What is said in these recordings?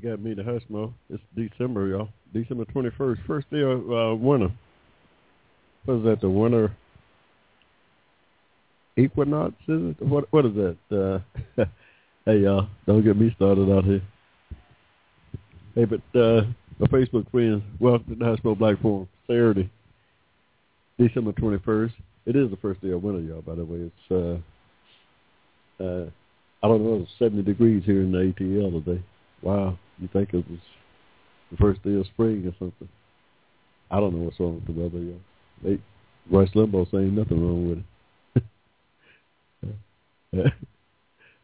You got me the Hushmo. It's December, y'all. December 21st. First day of uh, winter. What is that, the winter equinox, is it? What, what is that? Uh, hey, y'all, don't get me started out here. Hey, but uh, my Facebook friends, welcome to the Hushmo Black Forum. Saturday, December 21st. It is the first day of winter, y'all, by the way. It's, uh, uh, I don't know, it's 70 degrees here in the ATL today. Wow, you think it was the first day of spring or something? I don't know what's wrong with the weather, y'all. They, Rush Limbaugh saying nothing wrong with it.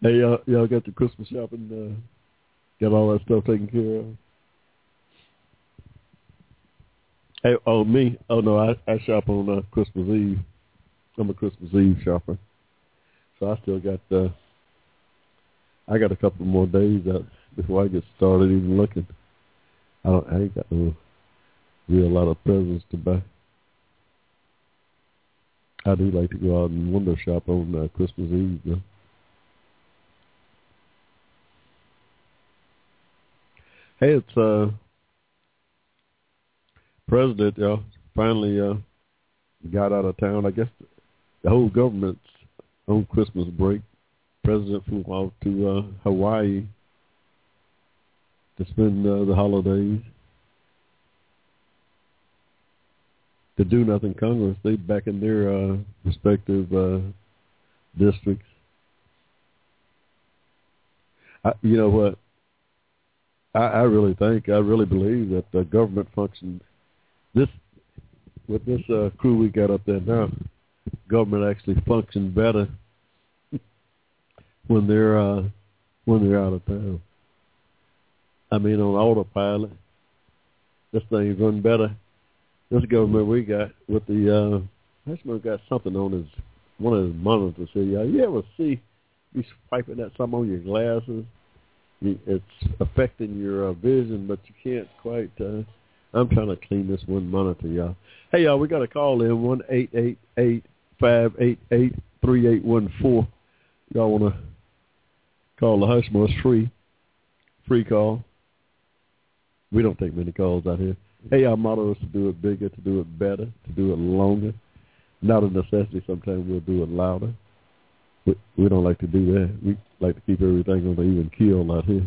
hey, y'all, y'all got the Christmas shopping, uh, got all that stuff taken care of? Hey, oh me? Oh no, I I shop on uh, Christmas Eve. I'm a Christmas Eve shopper, so I still got uh, I got a couple more days out before I get started even looking. I don't. I ain't got no real lot of presents to buy. I do like to go out and window shop on uh, Christmas Eve though. Hey, it's uh president, y'all, finally uh got out of town. I guess the whole government's on Christmas break. President flew off to uh Hawaii to spend uh, the holidays. The Do Nothing Congress, they back in their uh, respective uh, districts. I, you know what? I, I really think, I really believe that the government functions. This with this uh, crew we got up there now, government actually functions better when they're uh, when they're out of town. I mean, on autopilot, this thing's run better. This government we got with the, uh, Hushmo got something on his, one of his monitors here. Y'all. You ever see, you swiping at something on your glasses? It's affecting your uh, vision, but you can't quite, uh, I'm trying to clean this one monitor, y'all. Hey, y'all, we got a call in, one eight eight eight five eight eight three eight one four. Y'all want to call the Hushmo? It's free. Free call. We don't take many calls out here. Hey, our motto is to do it bigger, to do it better, to do it longer. Not a necessity. Sometimes we'll do it louder. We, we don't like to do that. We like to keep everything on the even keel out here.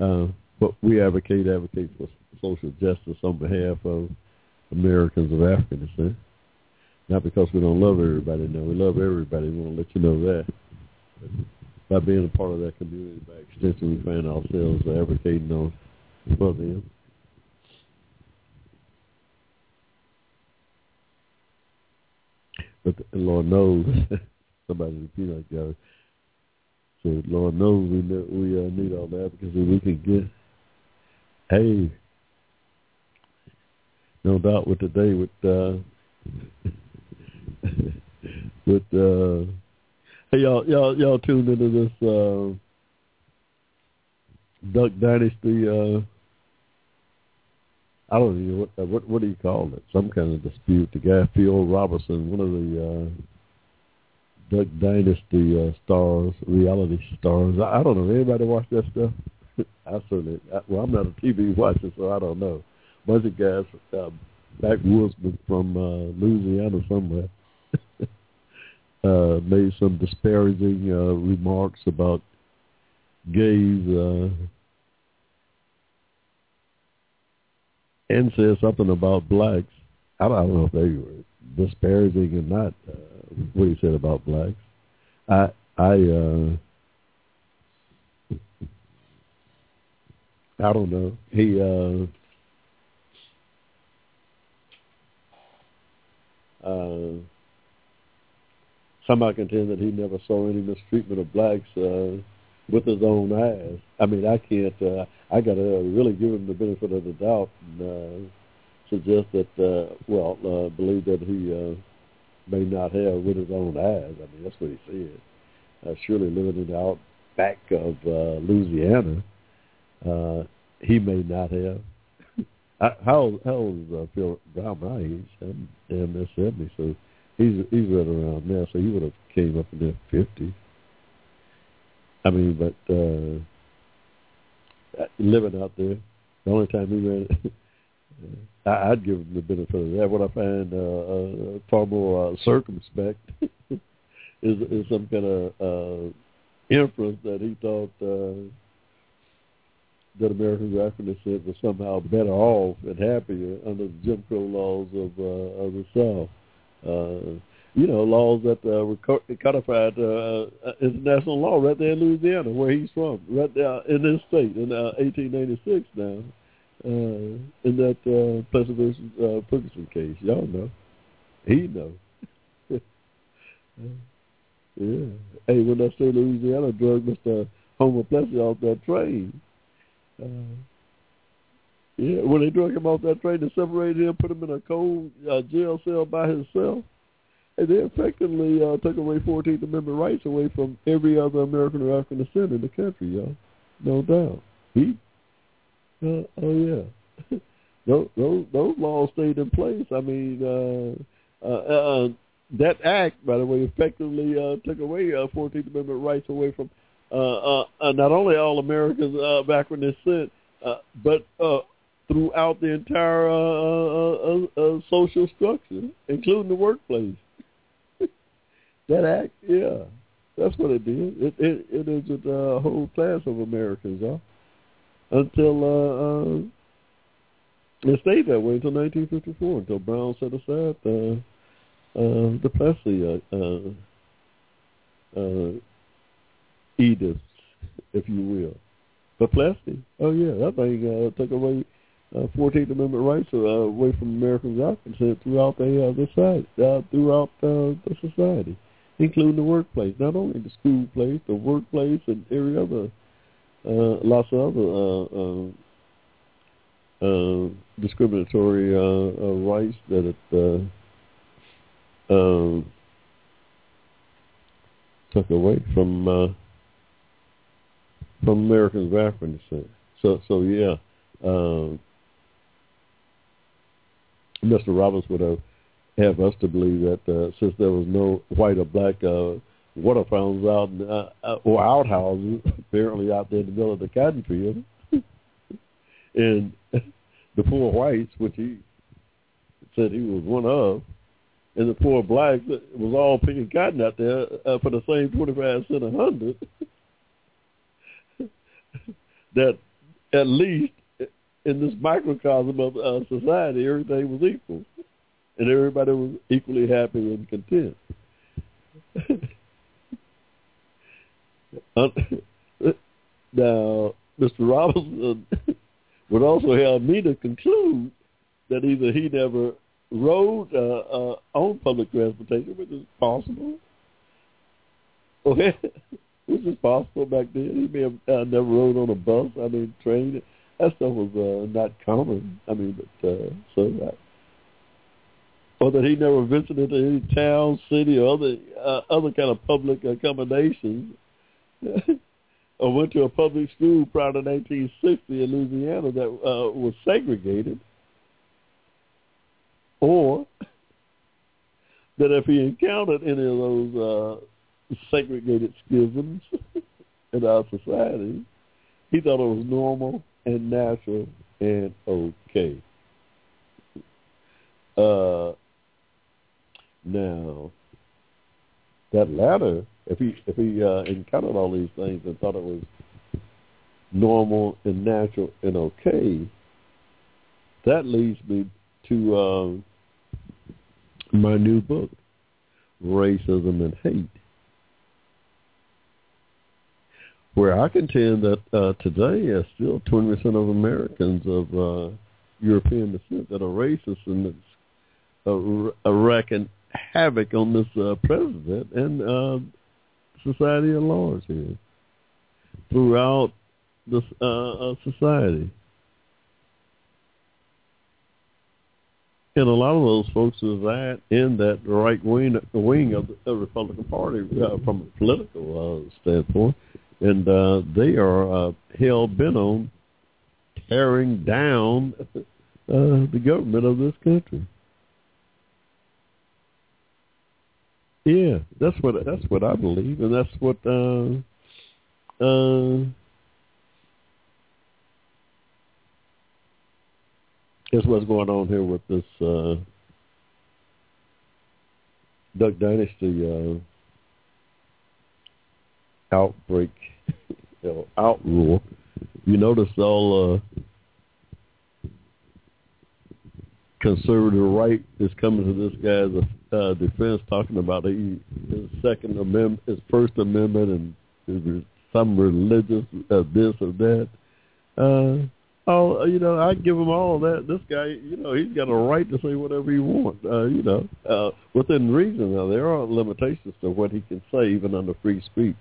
Uh, but we advocate advocate for social justice on behalf of Americans of African descent. Not because we don't love everybody. No, we love everybody. We want to let you know that. By being a part of that community, by extension, we find ourselves advocating on for them. But the Lord knows, somebody repeat like that. So Lord knows we we uh, need all the advocacy we can get. Hey, no doubt with today with uh, with uh, hey y'all y'all y'all tuned into this uh, Duck Dynasty. Uh, I don't know what uh, what what do you call it? Some kind of dispute. The guy Phil Robertson, one of the uh, Duck Dynasty uh, stars, reality stars. I, I don't know. Anybody watch that stuff? I certainly. I, well, I'm not a TV watcher, so I don't know. Bunch of guys, uh, backwoodsmen from uh, Louisiana somewhere, uh, made some disparaging uh, remarks about gays. Uh, and said something about blacks. I don't, I don't know if they were disparaging or not. Uh, what he said about blacks. I I uh, I don't know. He uh, uh, some I contend that he never saw any mistreatment of blacks uh, with his own eyes. I mean, I can't. Uh, I got to really give him the benefit of the doubt and uh, suggest that, uh, well, uh, believe that he uh, may not have with his own eyes. I mean, that's what he said. Uh, surely living in the outback of uh, Louisiana, uh, he may not have. How how old is uh, Phil Brown? My age, I'm damn seventy, so he's he's right around now. So he would have came up in the fifties. I mean, but uh, living out there, the only time he ran, I, I'd give him the benefit of that. What I find uh, uh, far more uh, circumspect is is some kind of uh, inference that he thought uh, that Americans of African descent were somehow better off and happier under the Jim Crow laws of uh, of the South. Uh, you know, laws that uh, were codified uh, uh, international law right there in Louisiana, where he's from, right there in this state in uh, 1896 now, uh, in that uh, Plessy versus uh, Ferguson case. Y'all know. He knows. yeah. Hey, when I say Louisiana, drug Mr. Homer Plessy off that train. Uh, yeah, when they drug him off that train, they separated him, put him in a cold uh, jail cell by himself and they effectively uh, took away 14th Amendment rights away from every other American or African descent in the country, y'all. No doubt. He, uh, oh yeah, those, those those laws stayed in place. I mean, uh, uh, uh, that act, by the way, effectively uh, took away uh, 14th Amendment rights away from uh, uh, uh, not only all Americans uh, of African descent, uh, but uh, throughout the entire uh, uh, uh, uh, social structure, including the workplace. That act, yeah, that's what it did. It it, it is a uh, whole class of Americans, huh? Until uh, uh, it stayed that way until 1954, until Brown set aside the uh, the Plessy uh, uh, uh, edicts, if you will. But Plessy, oh yeah, that thing uh, took away uh, 14th Amendment rights uh, away from Americans throughout the uh, the side, uh, throughout uh, the society including the workplace, not only the school place, the workplace, and every other, uh, lots of other uh, uh, uh, discriminatory uh, uh, rights that it uh, took away from from Americans of African descent. So, so yeah, Mr. Roberts would have have us to believe that uh, since there was no white or black uh, water fountains out in, uh, uh or outhouses apparently out there in the middle of the cotton field, and the poor whites, which he said he was one of, and the poor blacks was all picking cotton out there uh, for the same twenty five cent a hundred. that at least in this microcosm of uh, society, everything was equal and everybody was equally happy and content. now, Mr. Robinson would also help me to conclude that either he never rode uh, uh, on public transportation, which is possible, okay, which is possible back then. He may have uh, never rode on a bus. I mean, train. That stuff was uh, not common. I mean, but uh, so that or that he never visited any town, city, or other uh, other kind of public accommodations, or went to a public school prior to 1960 in Louisiana that uh, was segregated, or that if he encountered any of those uh, segregated schisms in our society, he thought it was normal and natural and okay. Uh, now, that latter, if he if he uh, encountered all these things and thought it was normal and natural and okay, that leads me to um, my new book, Racism and Hate, where I contend that uh, today, uh, still 20% of Americans of uh, European descent that are racist and it's uh, reckon havoc on this uh, president and uh, society at large here throughout this uh, uh, society. And a lot of those folks is that in that right wing wing of the Republican Party uh, from a political uh, standpoint, and uh, they are hell bent on tearing down uh, the government of this country. Yeah, that's what that's what I believe, and that's what uh, uh, is what's going on here with this uh, Duck Dynasty uh, outbreak, you know, outrule. You notice all uh, conservative right is coming to this guy's uh, defense, talking about he, his second amendment, his First Amendment, and some religious uh, this or that. Uh, oh, you know, I give him all that. This guy, you know, he's got a right to say whatever he wants. Uh, you know, uh, within reason. Now there are limitations to what he can say, even under free speech.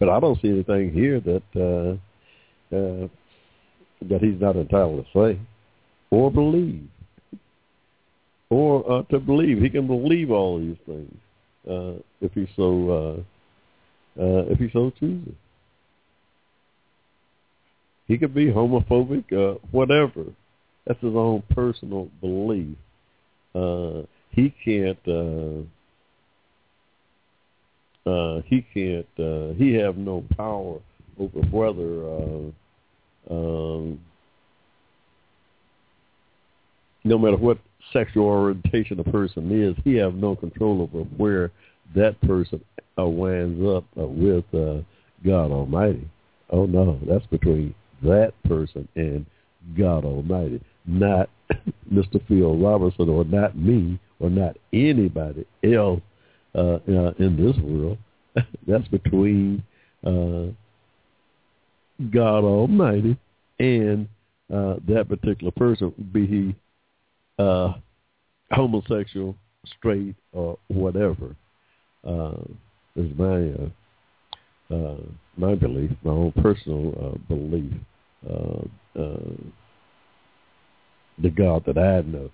But I don't see anything here that uh, uh, that he's not entitled to say or believe, or uh, to believe. He can believe all these things uh, if he so uh, uh, if he so chooses. He could be homophobic, uh, whatever. That's his own personal belief. Uh, he can't. Uh, uh, he can't. Uh, he have no power over whether. Uh, um, no matter what sexual orientation a person is, he have no control over where that person uh, winds up uh, with uh, God Almighty. Oh no, that's between that person and God Almighty, not Mr. Phil Robertson or not me or not anybody else uh, uh, in this world. That's between uh, God Almighty and uh, that particular person, be he uh, homosexual, straight, or whatever. Uh, is my uh, uh, my belief, my own personal uh, belief. Uh, uh, the God that I know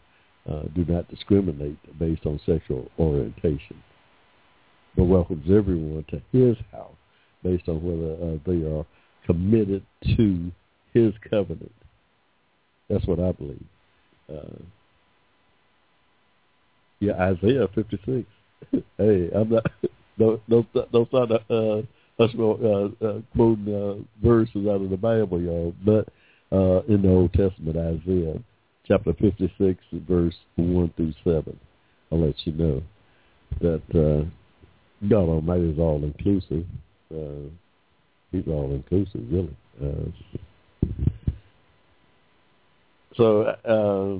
uh, do not discriminate based on sexual orientation, but welcomes everyone to His house based on whether uh, they are committed to His covenant. That's what I believe. Uh, yeah, Isaiah 56. hey, I'm not. Don't don't don't start uh, uh, uh, quoting uh, verses out of the Bible, y'all. But uh, in the Old Testament, Isaiah chapter 56, verse 1 through 7, I'll let you know that uh, God Almighty is all inclusive. Uh, he's all inclusive, really. Uh, so, uh,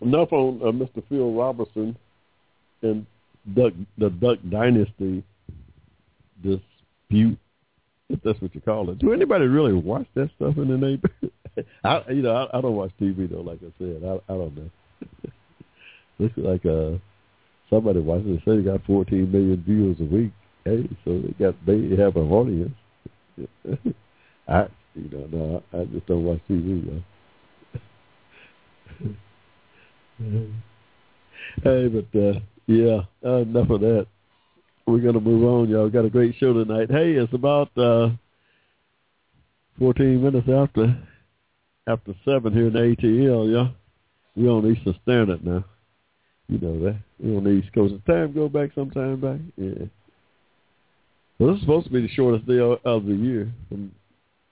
enough on uh, Mr. Phil Robertson and Duck, the Duck Dynasty dispute, if that's what you call it. Do anybody really watch that stuff in the neighborhood? I, you know, I, I don't watch TV though. Like I said, I, I don't know. Looks like uh, somebody watches. They say they got 14 million viewers a week. Hey, so they got they have an audience. I, you know, no, I, I just don't watch TV though. Hey, but uh, yeah, uh, enough of that we're to move on, y'all. Got a great show tonight. Hey, it's about uh, 14 minutes after after 7 here in ATL, y'all. We're on Eastern Standard now. You know that. We're on the East Coast. Time go back sometime back? Yeah. Well, this is supposed to be the shortest day of the year from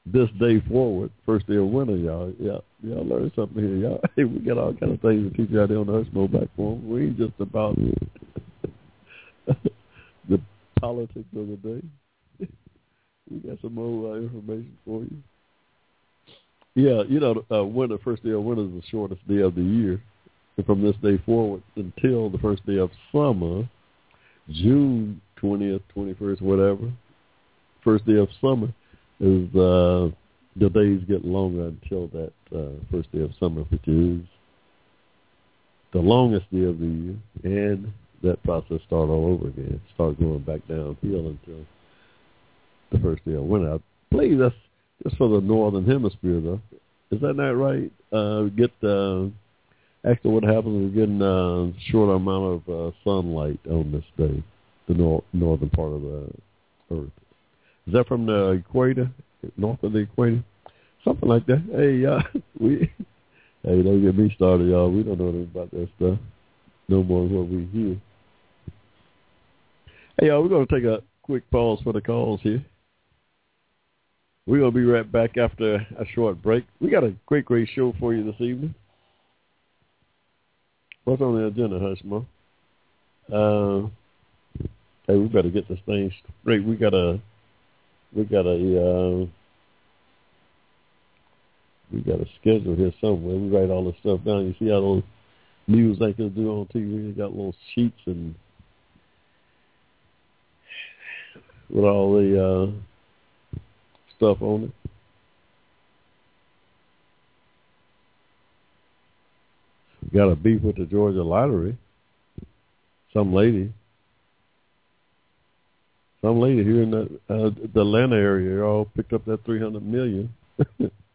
this day forward, first day of winter, y'all. Yeah, y'all learn something here, y'all. Hey, we got all kind of things to teach you out there on the Hushmo platform. We ain't just about the politics of the day. we got some more uh, information for you. Yeah, you know, uh, winter, first day of winter is the shortest day of the year. And from this day forward until the first day of summer, June 20th, 21st, whatever, first day of summer is uh, the days get longer until that uh, first day of summer, for is the longest day of the year, and that process start all over again. Start going back downhill until the first day of winter. I believe that's just for the northern hemisphere, though. Is that not right? Uh, get uh, actually what happens is getting a short amount of uh, sunlight on this day, the nor- northern part of the Earth. Is that from the equator, north of the equator? Something like that. Hey, uh, we, hey, don't get me started, y'all. We don't know anything about that stuff. No more than what we hear. Hey, y'all, we're to take a quick pause for the calls here. We're to be right back after a short break. We got a great, great show for you this evening. What's on the agenda, Hushmo? Uh, hey, we better get this thing straight. We got a, we got a, uh, we got a schedule here somewhere. We write all this stuff down. You see how those news anchors do on TV? They got little sheets and with all the uh, stuff on it. Got a beef with the Georgia lottery. Some lady, some lady here in the uh, the Atlanta area, all picked up that three hundred million.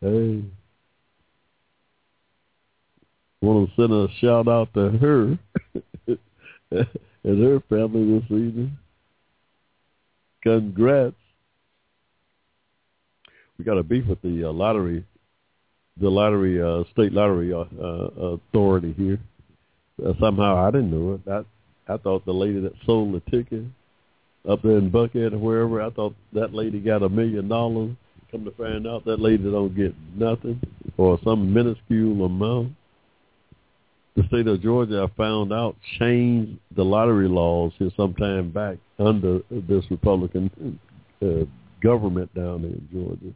hey, want to send a shout out to her and her family this evening. Congrats. We got a beef with the uh, lottery, the lottery, uh, state lottery uh, uh, authority here. Uh, somehow I didn't know it. I, I thought the lady that sold the ticket up there in Buckhead or wherever, I thought that lady got a million dollars. Come to find out, that lady don't get nothing or some minuscule amount. The state of Georgia, I found out, changed the lottery laws here some time back under this Republican uh, government down there in Georgia,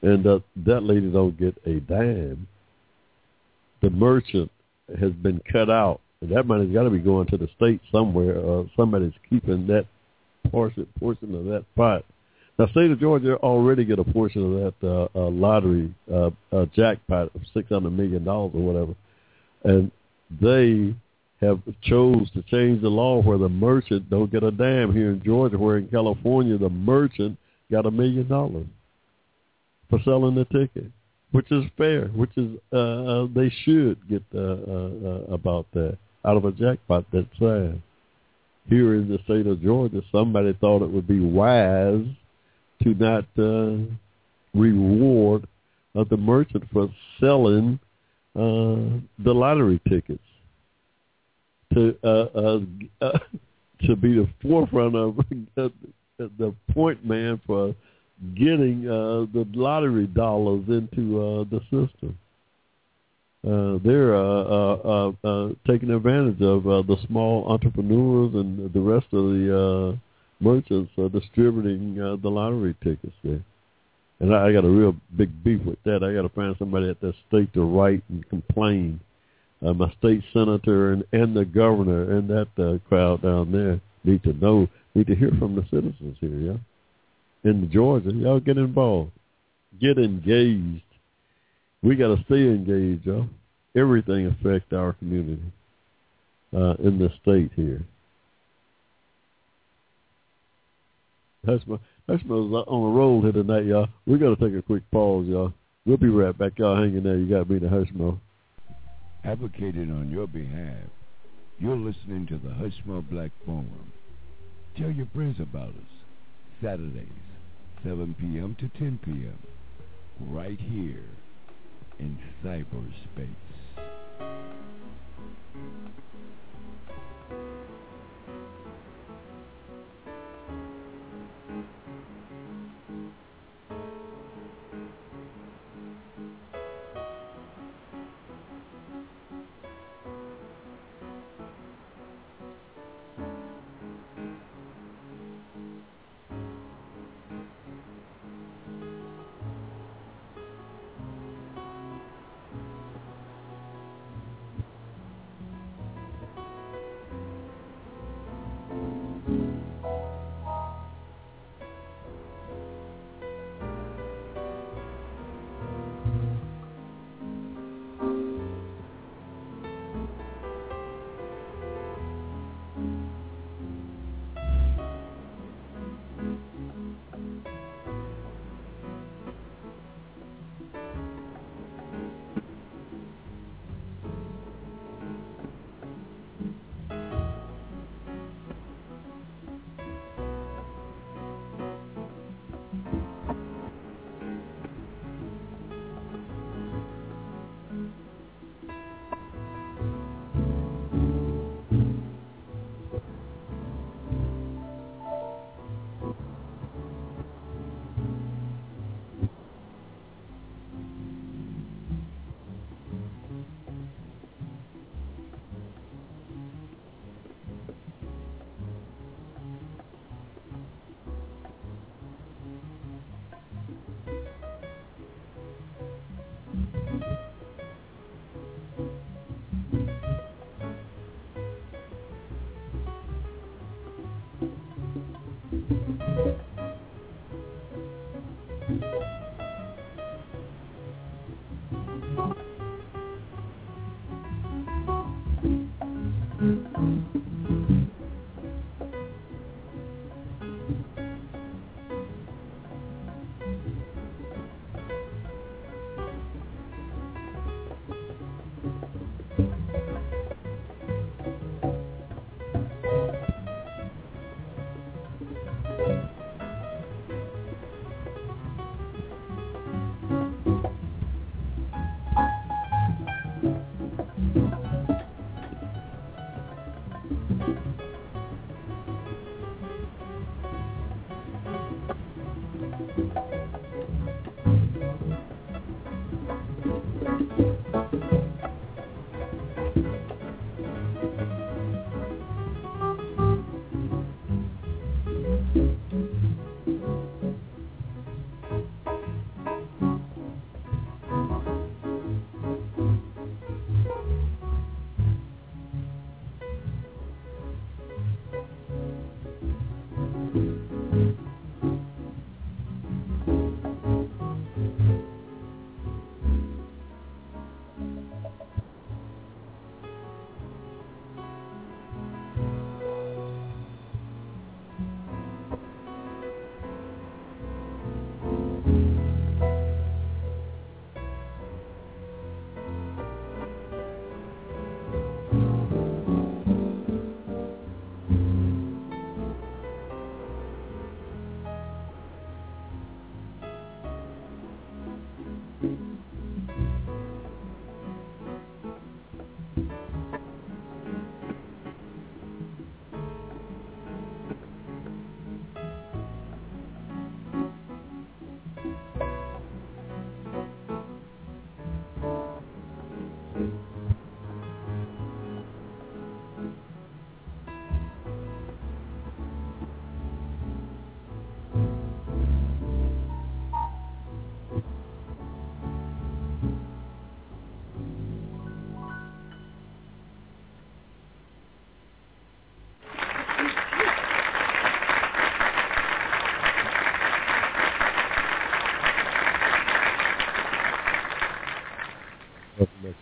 and uh, that lady don't get a dime. The merchant has been cut out, and that money's got to be going to the state somewhere. Or somebody's keeping that portion portion of that pot. Now, state of Georgia already get a portion of that uh, uh, lottery uh, uh, jackpot of six hundred million dollars or whatever, and they have chose to change the law where the merchant don't get a dime here in Georgia, where in California the merchant got a million dollars for selling the ticket, which is fair, which is uh, uh, they should get uh, uh, uh, about that out of a jackpot that size. Here in the state of Georgia, somebody thought it would be wise to not uh, reward uh, the merchant for selling uh, the lottery tickets to uh, uh, to be the forefront of the point man for getting uh, the lottery dollars into uh, the system. They're taking advantage of the small entrepreneurs and the rest of the merchants are distributing uh, the lottery tickets there. And I, I got a real big beef with that. I got to find somebody at that state to write and complain. Uh, my state senator and, and the governor and that uh, crowd down there need to know, need to hear from the citizens here, yeah? In Georgia, y'all get involved. Get engaged. We got to stay engaged, y'all. Everything affects our community uh, in the state here. That's my on a roll here tonight, y'all. We got to take a quick pause, y'all. We'll be right back. Y'all hanging there. You got me the Hushmo. Advocating on your behalf. You're listening to the Hushmo Black Forum. Tell your friends about us. Saturdays, 7 p.m. to 10 p.m. Right here in cyberspace.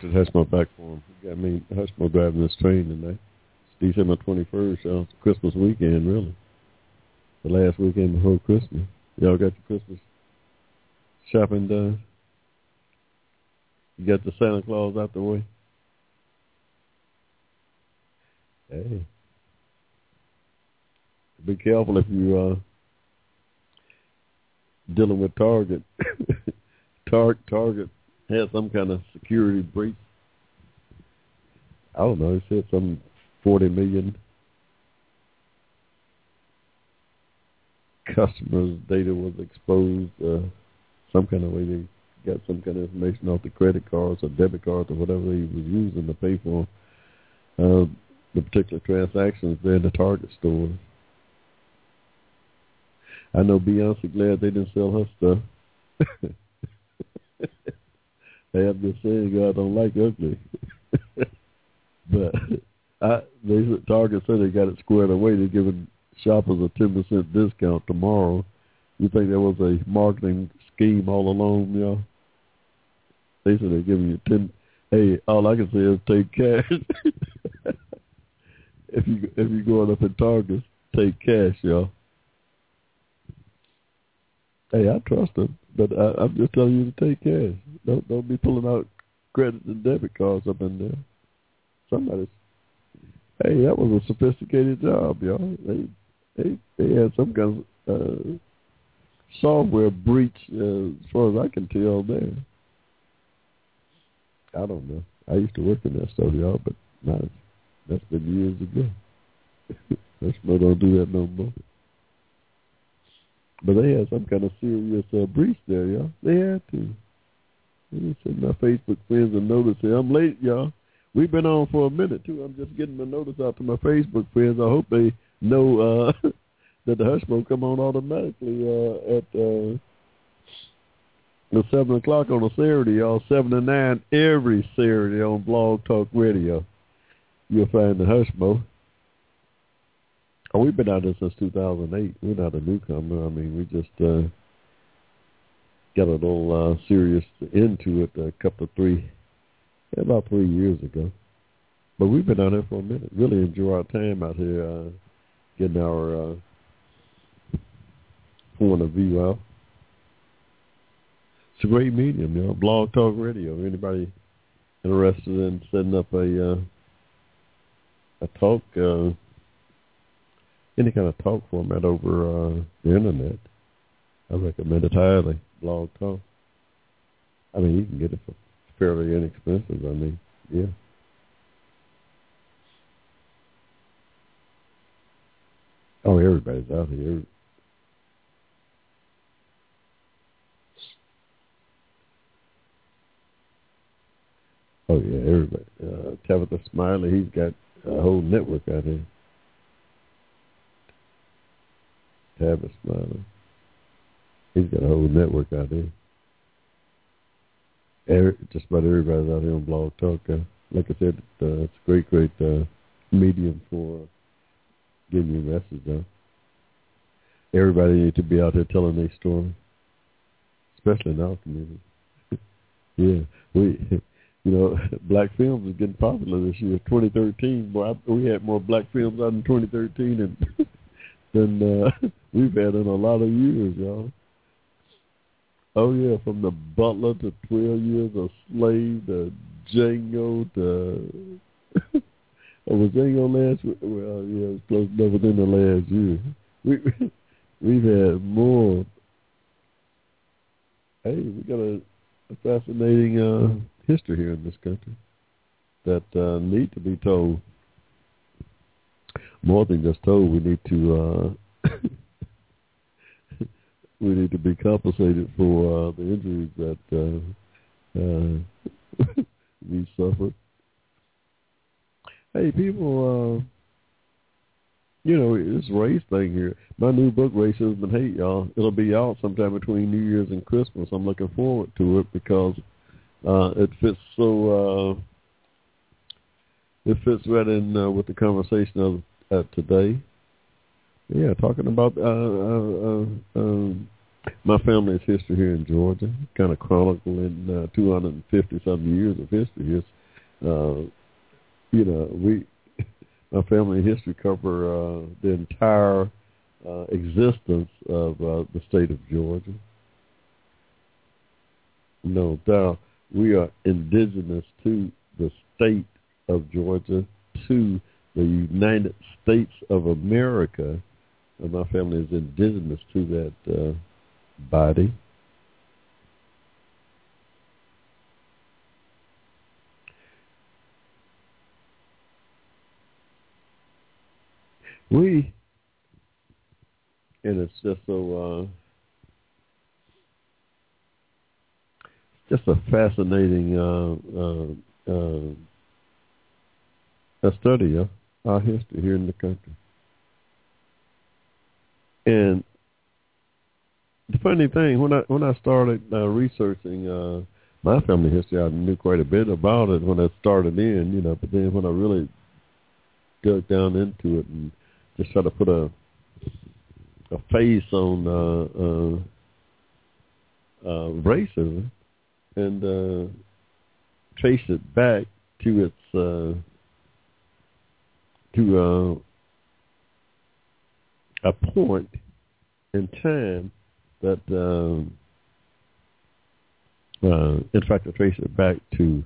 To Hushmo Black Forum. Got me Hushmo driving this train tonight. It's December 21st, so it's Christmas weekend, really. The last weekend before Christmas. Y'all got your Christmas shopping done? You got the Santa Claus out the way? Hey. Be careful if you uh dealing with Target. Tar- Target had some kind of security breach. I don't know. It said some forty million customers' data was exposed. Uh, some kind of way they got some kind of information off the credit cards or debit cards or whatever they was using to pay for uh, the particular transactions there in the Target store. I know Beyonce glad they didn't sell her stuff. They have this saying, God don't like ugly. but I, they Target said they got it squared away. They're giving shoppers a ten percent discount tomorrow. You think that was a marketing scheme all along, know? They said they're giving you ten. Hey, all I can say is take cash. if you if you're going up in Target, take cash, y'all. Hey, I trust them, but I, I'm just telling you to take cash. Don't don't be pulling out credit and debit cards up in there. Somebody's. Hey, that was a sophisticated job, y'all. They they they had some kind of uh, software breach, uh, as far as I can tell. There. I don't know. I used to work in that stuff, y'all, but not. That's been years ago. That's don't do that no more. But they had some kind of serious uh, breach there, y'all. They had to. They sent my Facebook friends a notice say, I'm late, y'all. We've been on for a minute, too. I'm just getting the notice out to my Facebook friends. I hope they know uh, that the hush will come on automatically uh, at uh, the 7 o'clock on a Saturday, y'all. 7 to 9 every Saturday on Blog Talk Radio. You'll find the Hushmo. Oh, we've been out there since 2008. We're not a newcomer. I mean, we just uh, got a little uh, serious into it a couple of three, about three years ago. But we've been out there for a minute. Really enjoy our time out here, uh, getting our uh, point of view out. It's a great medium, you know. Blog Talk Radio. Anybody interested in setting up a uh, a talk? Uh, any kind of talk format over uh, the internet, I recommend it highly. Blog talk. I mean, you can get it for fairly inexpensive. I mean, yeah. Oh, everybody's out here. Oh yeah, everybody. Uh, Tavis Smiley, he's got a whole network out here. Tavis Smiley, he's got a whole network out there. Every, just about everybody's out here on Blog Talk. Uh, like I said, uh, it's a great, great uh, medium for getting your message out. Everybody needs to be out there telling their story, especially in our community. yeah, we you know, black films is getting popular this year. 2013, boy, I, we had more black films out in 2013 than than uh, we've had in a lot of years, y'all. Oh yeah, from the Butler to 12 Years a Slave to Django to oh, was Django last? Well, yeah, it was close enough within the last year. We we've had more. Hey, we got a, a fascinating. uh history here in this country that uh, need to be told. More than just told, we need to uh, we need to be compensated for uh, the injuries that uh, uh, we suffered. Hey, people, uh, you know, this race thing here. My new book, Racism and Hate, y'all, it'll be out sometime between New Year's and Christmas. I'm looking forward to it because uh, it fits so. Uh, it fits right in uh, with the conversation of uh, today. Yeah, talking about uh, uh, uh, um, my family's history here in Georgia, kind of chronicling uh, 250 some years of history. You know, we my family history cover the entire existence of the state of Georgia. No doubt we are indigenous to the state of Georgia, to the United States of America. And my family is indigenous to that uh, body. We, and it's just so uh, just a fascinating uh, uh, uh, a study of our history here in the country. And the funny thing, when I when I started uh, researching uh, my family history, I knew quite a bit about it when I started in, you know. But then when I really dug down into it and just try to put a a face on uh, uh, uh, racism, and uh, trace it back to its uh, to uh, a point in time that, um, uh, in fact, I trace it back to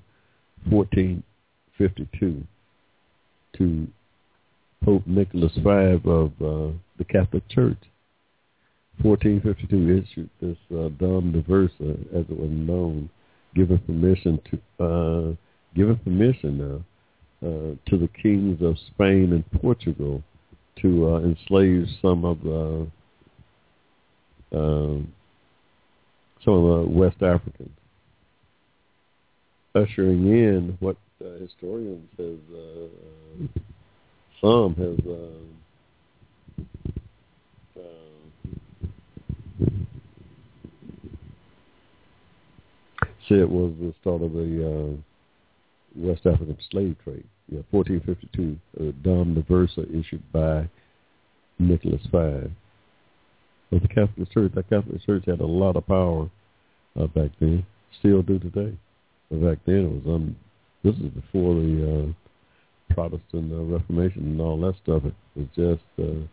1452 to Pope Nicholas V of uh, the Catholic Church. 1452 issued this uh, Dum Diversas, as it was known, giving permission to uh, given permission now uh, to the kings of Spain and Portugal to uh, enslave some of the um, some of the West Africans, ushering in what uh, historians have uh, some have uh, said was the start of the uh, West African slave trade. Yeah, 1452, uh, Dum Diversas issued by Nicholas V. But the Catholic Church, the Catholic Church had a lot of power uh, back then, still do today. But back then it was um, this is before the uh, Protestant uh, Reformation and all that stuff. It was just uh,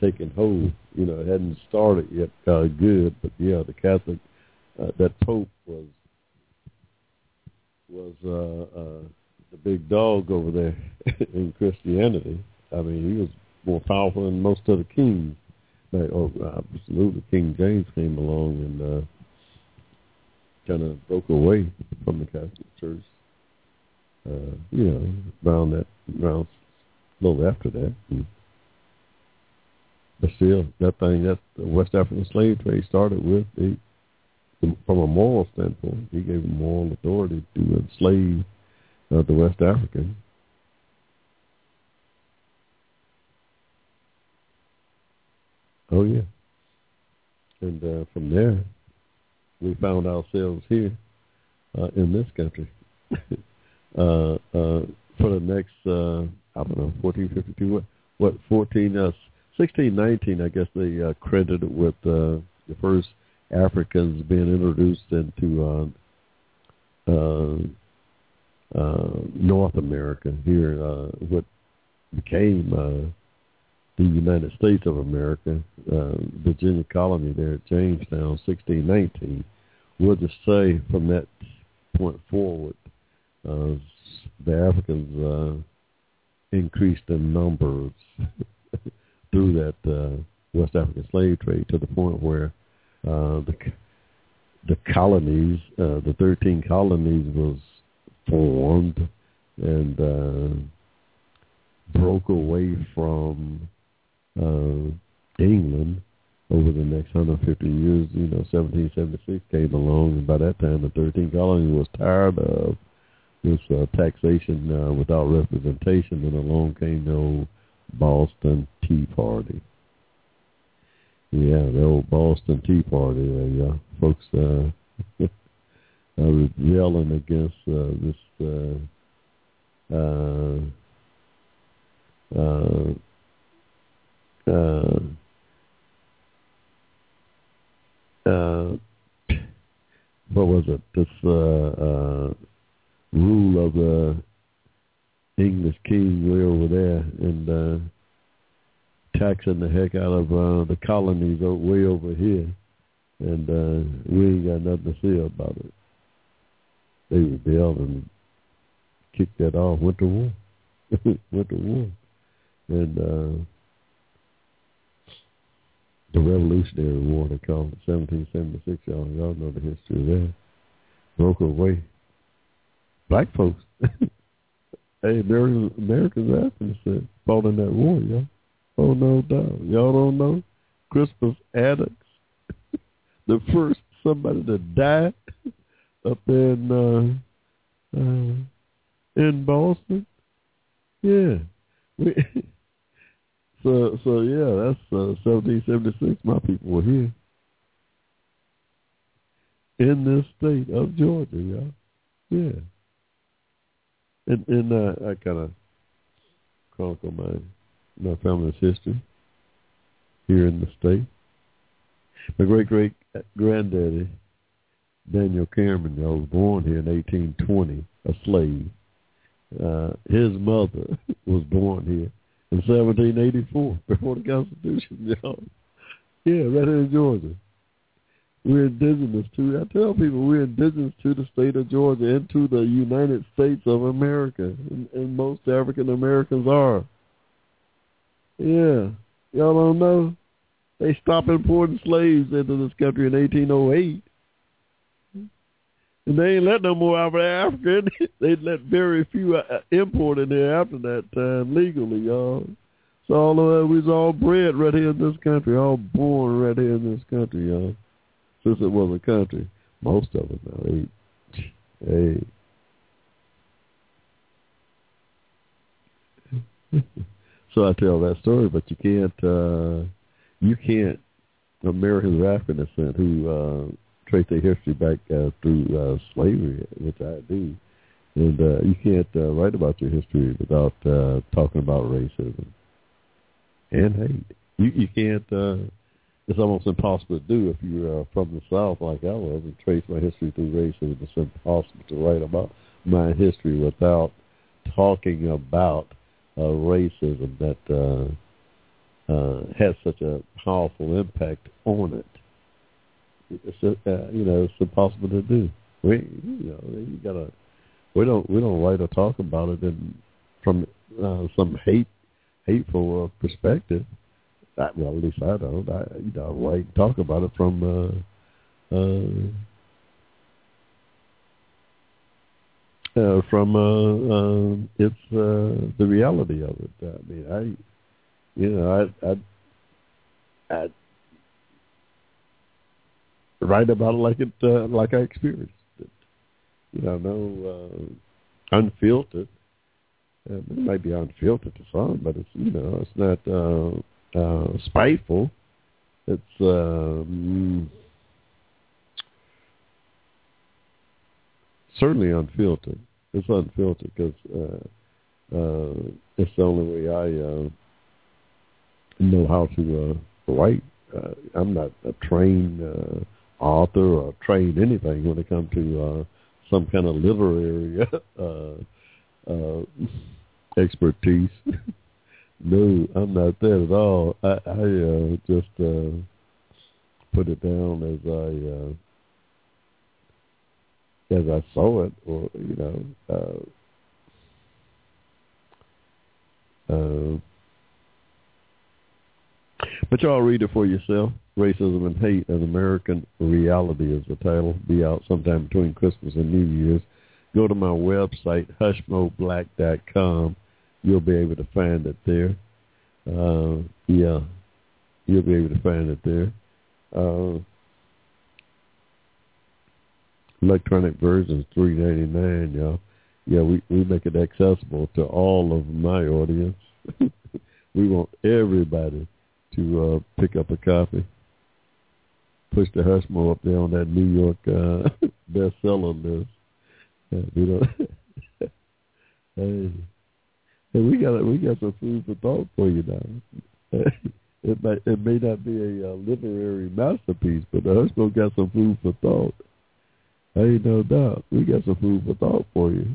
taking hold. You know, it hadn't started yet uh, good, but yeah, the Catholic, uh, that Pope was was uh, uh, the big dog over there in Christianity. I mean, he was more powerful than most of the kings. Oh, absolutely, King James came along and uh, kind of broke away from the Catholic Church. Uh, you know, around that, around a little after that. And, but still, that thing, that the West African slave trade started with, they from a moral standpoint, he gave moral authority to enslave of the West African. Oh yeah. And uh, from there, we found ourselves here uh, in this country uh, uh, for the next, uh, I don't know, 1452, what, what 14, uh, 1619, I guess they uh, credited with uh, the first Africans being introduced into uh, North America here, uh, what became uh, the United States of America, uh, Virginia colony there at Jamestown, 1619. We'll just say from that point forward, uh, the Africans uh, increased in numbers through that uh, West African slave trade to the point where uh, the the colonies, uh, the 13 colonies was formed and uh, broke away from uh, England over the next 150 years. You know, 1776 came along, and by that time, the 13 colonies was tired of this uh, taxation uh, without representation, and along came the old Boston Tea Party. Yeah, the old Boston Tea Party. Uh, yeah, folks uh, uh, rebelling against uh, this uh, uh, uh, uh, uh, what was it? This uh, uh, rule of the English king way over there and uh, taxing the heck out of uh, the colonies way over here, and uh, we ain't got nothing to say about it. They rebelled and kicked that off. Went to war. went to war, and. Uh, the Revolutionary War, they call it, 1776. Y'all, y'all know the history of that. Broke away. Black folks. hey, Americans, Americans after fought in that war, y'all. Oh, no doubt. Y'all don't know? Crispus Attucks, the first somebody to die up in uh, uh, in Boston. Yeah. We, so so yeah, that's uh, 1776. My people were here in this state of Georgia, y'all. Yeah. And and uh, I kind of chronicle my my family's history here in the state. My great great granddaddy Daniel Cameron, y'all, was born here in 1820, a slave. Uh, his mother was born here in 1784, before the Constitution, y'all. Yeah, right here in Georgia. We're indigenous to, I tell people we're indigenous to the state of Georgia and to the United States of America, and, and most African Americans are. Yeah, y'all don't know? They stopped importing slaves into this country in 1808. They ain't let no more out of Africa. they let very few uh, import in there after that time legally, y'all. So all of us, was all bred right here in this country, all born right here in this country, y'all. Since it was a country, most of it now. Hey, hey. so I tell that story, but you can't, uh, you can't. Americans of African descent who uh, trace their history back uh, through uh, slavery, which I do. And uh, you can't uh, write about your history without uh, talking about racism and hate. You you can't. Uh, it's almost impossible to do if you're uh, from the South like I was and trace my history through racism. It's impossible to write about my history without talking about uh, racism that uh, uh, has such a powerful impact on it you know it's impossible to do. We you know you gotta we don't we don't write or talk about it in from uh, some hate hateful uh, perspective. I, well, at least I don't. I you know I write and talk about it from uh, uh, uh, from uh, uh, it's uh, the reality of it. I mean, I you know I I I write about it like it uh, like I experienced it. You know, no unfiltered. Uh, it might be unfiltered to some, but it's you know it's not uh, uh, spiteful. It's um, certainly unfiltered. It's unfiltered because uh, uh, it's the only way I uh, know how to uh, write. Uh, I'm not a trained uh, author or trained anything when it comes to uh, some kind of literary uh, uh, expertise. no, I'm not that at all. I, I uh, just uh, put it down as I uh, as I saw it, or you know. Uh, uh, but y'all read it for yourself. Racism and Hate, an American Reality is the title. Be out sometime between Christmas and New Year's. Go to my website, hushmoblack.com. You'll be able to find it there. Uh, yeah, you'll be able to find it there. Uh, electronic version is three ninety nine, y'all. Yeah, we we make it accessible to all of my audience. we want everybody to uh, pick up a copy. Push the Hushmo up there on that New York uh, bestseller list. Uh, you know, hey, hey, we got we got some food for thought for you now. it may it may not be a uh, literary masterpiece, but the Hushmo got some food for thought. Ain't no doubt. We got some food for thought for you.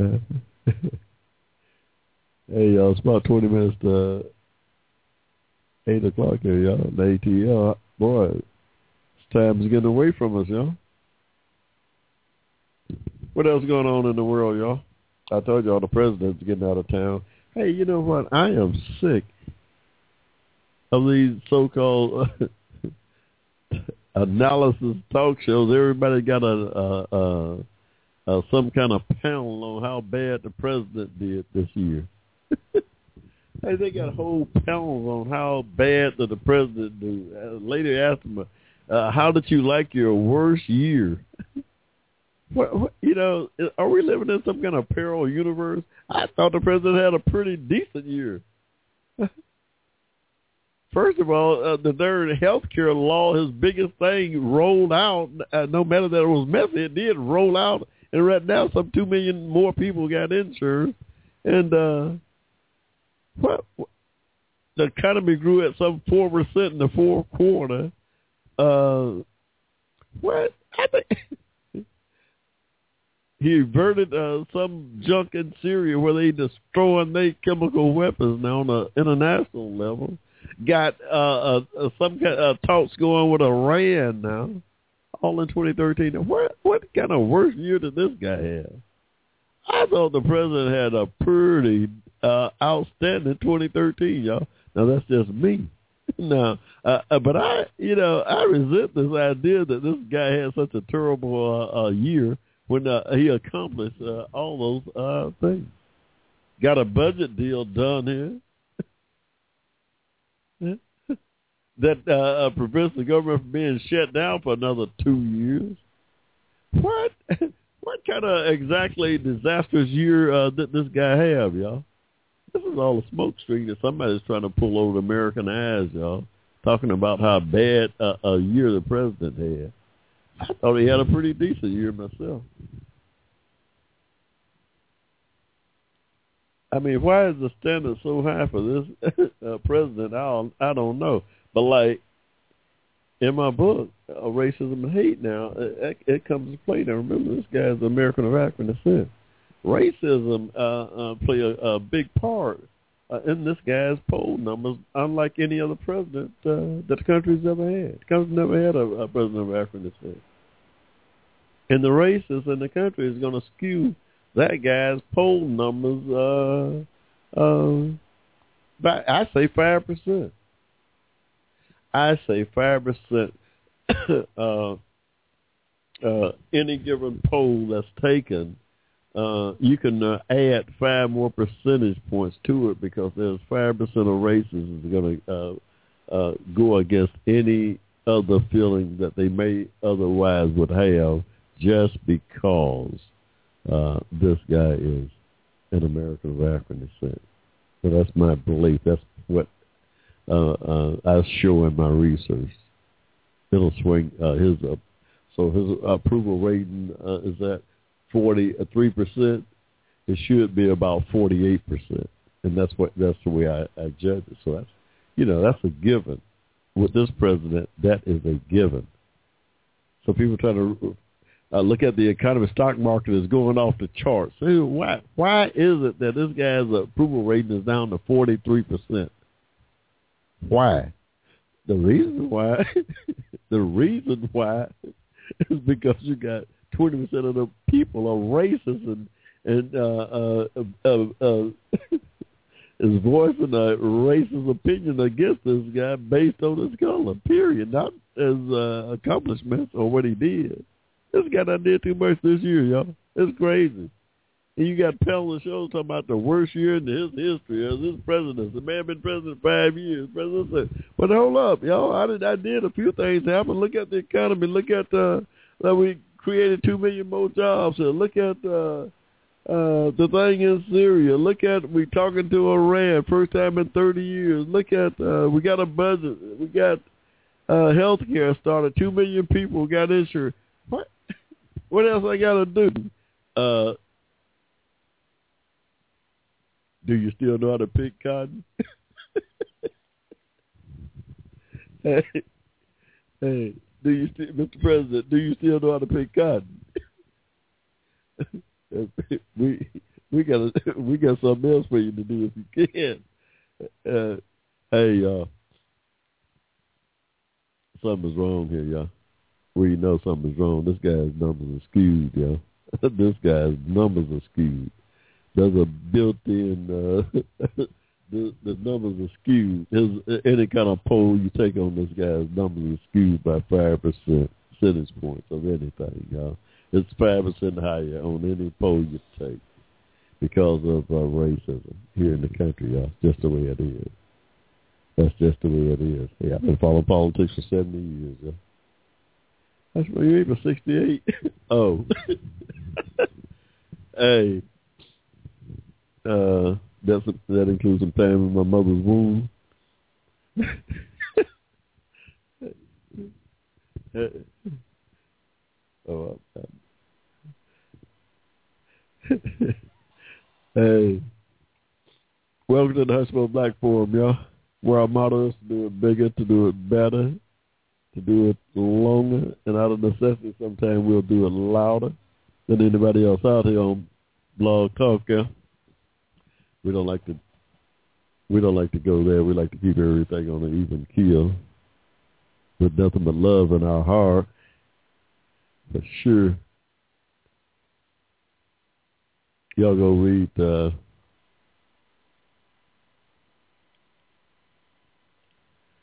Uh, Hey, y'all, it's about 20 minutes to 8 o'clock here, y'all. The ATL, boy, time's getting away from us, y'all. What else going on in the world, y'all? I told y'all the president's getting out of town. Hey, you know what? I am sick of these so-called analysis talk shows. Everybody got a, a, a, a some kind of panel on how bad the president did this year hey, they got whole panels on how bad did the president do. A lady asked him, uh, "How did you like your worst year?" what, what, you know, are we living in some kind of parallel universe? I thought the president had a pretty decent year. First of all, uh, the third health care law, his biggest thing, rolled out. Uh, no matter that it was messy, it did roll out, and right now some two million more people got insurance, and uh what, the economy grew at some four percent in the fourth quarter. Uh, what? I think he averted uh, some junk in Syria where they destroying their chemical weapons now on an international level. Got uh, uh, uh some kind of uh, talks going with Iran now, all in 2013. What what kind of worse year did this guy have? I thought the president had a pretty uh, outstanding 2013, y'all. Now that's just me. now, uh, uh, but I, you know, I resent this idea that this guy had such a terrible uh, uh, year when uh, he accomplished uh, all those uh, things. Got a budget deal done here that uh, uh, prevents the government from being shut down for another two years. What? what kind of exactly disastrous year uh, did this guy have, y'all? This is all a smoke screen that somebody's trying to pull over American eyes, y'all. Talking about how bad a year the president had. I thought he had a pretty decent year myself. I mean, why is the standard so high for this uh, president? I don't, I don't know. But like in my book, uh, racism and hate. Now it, it comes to play. Now remember, this guy's an American of African descent racism uh, uh, play a, a big part uh, in this guy's poll numbers, unlike any other president uh, that the country's ever had. The country's never had a, a president of African descent. And the racists in the country is going to skew that guy's poll numbers uh, uh, by, I say, 5%. I say 5% uh, uh, any given poll that's taken uh, you can uh, add five more percentage points to it because there's five percent of races is going to uh, uh, go against any other feeling that they may otherwise would have just because uh, this guy is an American of African descent. So that's my belief. That's what uh, uh, I show in my research. It'll swing uh, his uh, so his approval rating uh, is at forty three percent. It should be about forty eight percent, and that's what that's the way I, I judge it. So that's you know that's a given. With this president, that is a given. So people try to uh, look at the economy. Stock market is going off the charts. So why why is it that this guy's approval rating is down to forty three percent? Why? The reason why, the reason why, is because you got twenty percent of the people are racist and and uh, uh, uh, uh, is voicing a racist opinion against this guy based on his color. Period, not his uh, accomplishments or what he did. This guy done did too much this year, y'all. It's crazy. And you got Pell on the show talking about the worst year in his history as his president. The man been president five years. President said, but hold up, y'all. I did I did a few things happen. Look at the economy. Look at the that we created two million more jobs. And look at uh uh the thing in Syria. Look at we talking to Iran first time in thirty years. Look at uh we got a budget. We got uh health care started. Two million people got insurance. What what else I gotta do? Uh do you still know how to pick cotton? hey, hey, do you, st- Mr. President? Do you still know how to pick cotton? we we got we got something else for you to do if you can. Uh, hey, uh, something's wrong here, y'all. We know something's wrong. This guy's numbers are skewed, y'all. this guy's numbers are skewed there's a built-in uh, the the numbers are skewed. There's any kind of poll you take on this guy's numbers are skewed by five percent percentage points of anything, y'all. It's five percent higher on any poll you take because of uh, racism here in the country, y'all. Just the way it is. That's just the way it is. Yeah, I've been following politics for seventy years. Yeah. That's where you for sixty-eight. oh, hey, uh, that's that includes some time in my mother's womb. oh, hey, welcome to the Hushmo Black Forum, y'all. Where our motto is to do it bigger, to do it better, to do it longer, and out of necessity, sometimes we'll do it louder than anybody else out here on Blog Talk, yeah we don't like to we don't like to go there. We like to keep everything on an even keel with nothing but love in our heart. But sure. Y'all go read uh,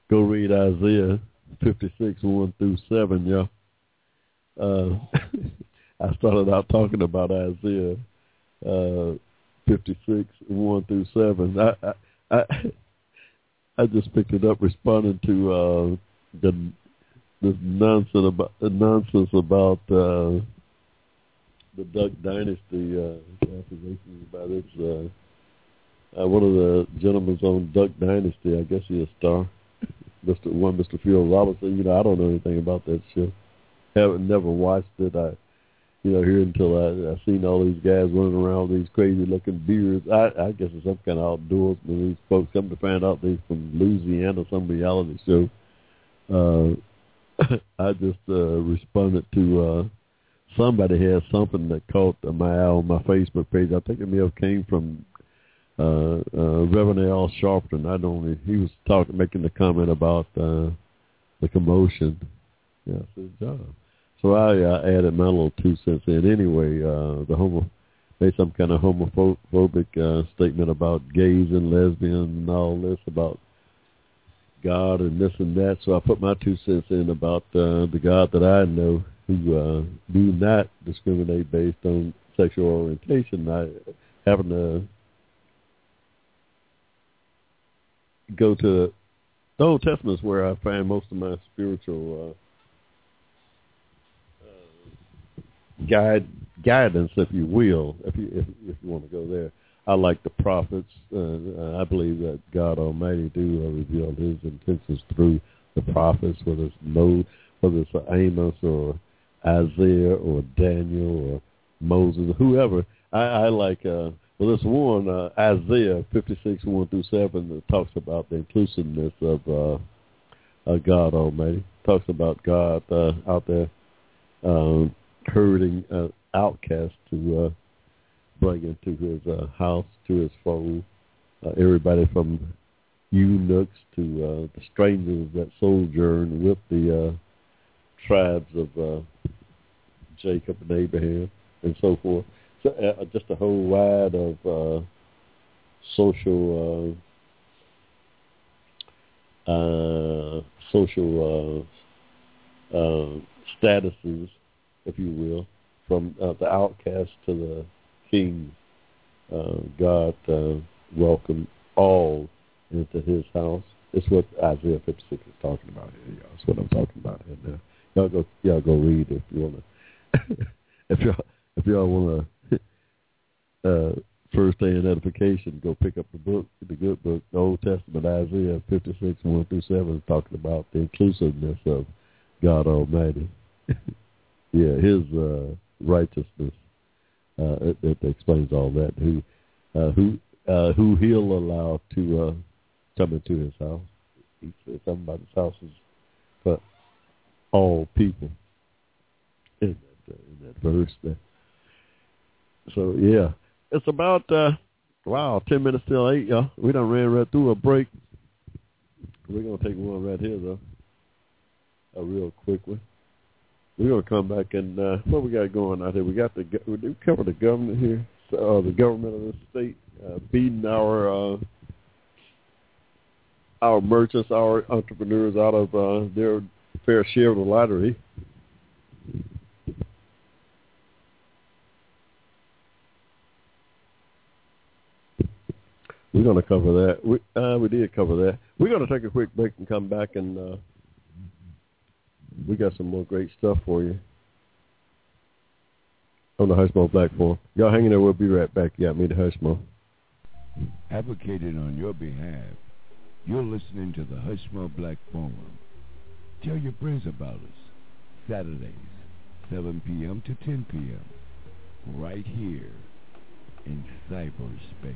go read Isaiah fifty six one through seven, y'all. Uh, I started out talking about Isaiah uh, 56, 1 through 7. I, I, I, just picked it up responding to uh, the this nonsense about the nonsense about uh, the Duck Dynasty uh, accusations about its uh, uh, one of the gentlemen on Duck Dynasty. I guess he's a star. Mr. One, Mr. Phil Robertson. You know, I don't know anything about that show. Haven't never watched it. I you know, here until I, I seen all these guys running around with these crazy looking beards. I, I guess it's some kind of outdoors. When these folks come to find out they're from Louisiana, some reality show. Uh, I just uh, responded to uh, somebody had something that caught my eye on my Facebook page. I think it may have came from uh, uh, Reverend Al Sharpton. I don't. He was talking, making the comment about uh, the commotion. Yeah, it's his job. So I uh, added my little two cents in. Anyway, uh, the homo made some kind of homophobic uh, statement about gays and lesbians and all this about God and this and that. So I put my two cents in about uh, the God that I know who uh, do not discriminate based on sexual orientation. I happen to go to the Old Testament where I find most of my spiritual uh, uh, guide guidance, if you will, if you if, if you want to go there. I like the prophets. Uh, I believe that God Almighty do uh, reveal His intentions through the prophets, whether it's Mo, whether it's Amos or Isaiah or Daniel or Moses, whoever. I, I like. Uh, well, this one, uh, Isaiah 56, 1 through 7, that talks about the inclusiveness of uh, uh, God Almighty. Talks about God uh, out there um, herding uh, outcasts to uh, bring into his uh, house, to his fold. Uh, everybody from eunuchs to uh, the strangers that sojourn with the uh, tribes of uh, Jacob and Abraham and so forth. So, uh, just a whole wide of uh, social uh, uh, social uh, uh, statuses, if you will, from uh, the outcast to the king. Uh, God uh, welcomed all into His house. It's what Isaiah 56 is talking about here. Y'all. That's what I'm talking about here now. Y'all go, y'all go read if you wanna. if y'all, if y'all wanna uh, first day in edification, go pick up the book, the good book, the Old Testament, Isaiah 56, 1 through 7, is talking about the inclusiveness of God Almighty. yeah, His uh, righteousness. Uh, it, it explains all that. Who, uh, who, uh, who He'll allow to uh, come into His house. He said something about His house is for all people. In that, uh, in that verse there. So yeah, it's about uh wow, ten minutes till eight, y'all. We done ran right through a break. We're gonna take one right here though. A real quick one. We're gonna come back and uh what we got going out here? We got the we cover the government here, uh, the government of the state uh, beating our uh, our merchants, our entrepreneurs out of uh, their fair share of the lottery. We're going to cover that. We uh, we did cover that. We're going to take a quick break and come back, and uh, we got some more great stuff for you on the Hushmo Black Forum. Y'all hanging there. We'll be right back. Got me, the Hushmo. Advocated on your behalf. You're listening to the Hushmo Black Forum. Tell your friends about us. Saturdays, 7 p.m. to 10 p.m. Right here in cyberspace.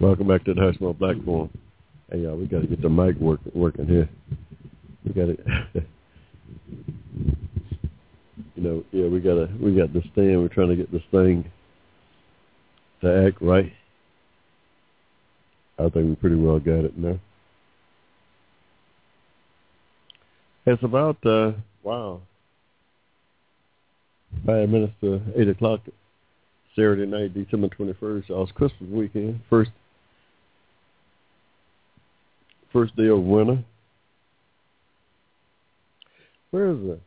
Welcome back to the Hushmo Black Forum. Hey, y'all, we got to get the mic work, working here. We got to, you know, yeah, we got to, we got this thing. We're trying to get this thing to act right. I think we pretty well got it now. It's about uh, wow, five minutes to eight o'clock Saturday night, December twenty first. Y'all's Christmas weekend, first first day of winter. Where is the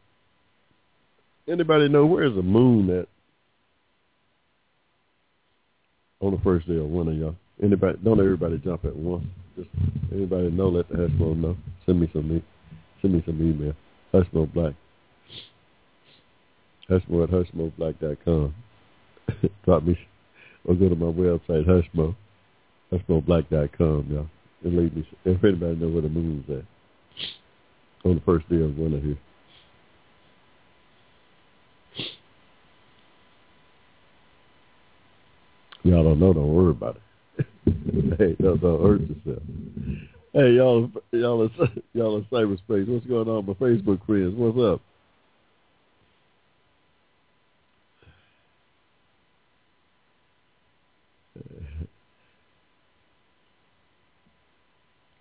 anybody know where is the moon at on the first day of winter, y'all? Anybody don't everybody jump at once. Just anybody know, let the Hushmo know. Send me some send me some email. Hushmo Black. Hushmo at HushmoBlack.com. Drop me or go to my website, Hushmo. HushmoBlack.com, y'all. Leave me if anybody know where the moon's at. On the first day of winter here. Y'all don't know, don't worry about it. hey, don't, don't hurt yourself. Hey, y'all, y'all, y'all in cyberspace. What's going on, my Facebook friends? What's up?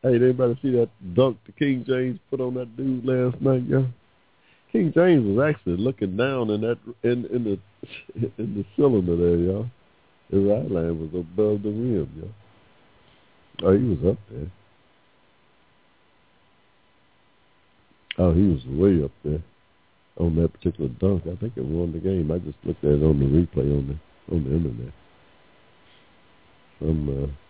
Hey, did anybody see that dunk the King James put on that dude last night, y'all? King James was actually looking down in that in in the in the cylinder there, y'all. His eye line was above the rim, y'all. Oh, he was up there. Oh, he was way up there on that particular dunk. I think it won the game. I just looked at it on the replay on the on the internet. Some uh,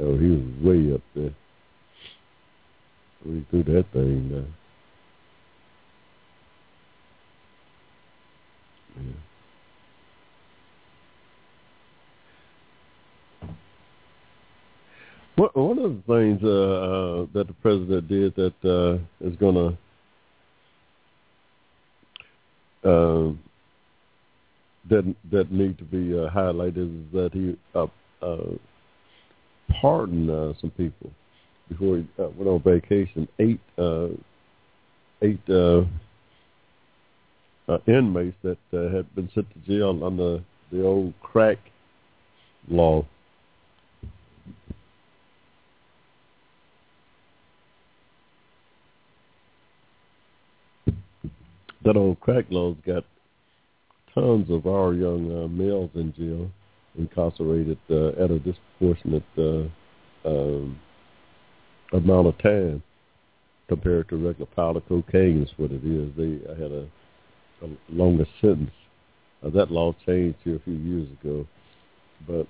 Oh, he was way up there. We threw that thing. Yeah. One of the things uh, uh, that the president did that uh, is going to uh, that that need to be uh, highlighted is that he uh, uh, pardoned uh, some people before he uh, went on vacation. Eight uh, eight uh, uh, inmates that uh, had been sent to jail under the old crack law. that old crack law's got tons of our young uh, males in jail, incarcerated uh, at a disproportionate uh, um, amount of time compared to regular powder cocaine is what it is. They had a, a longer sentence. Uh, that law changed here a few years ago, but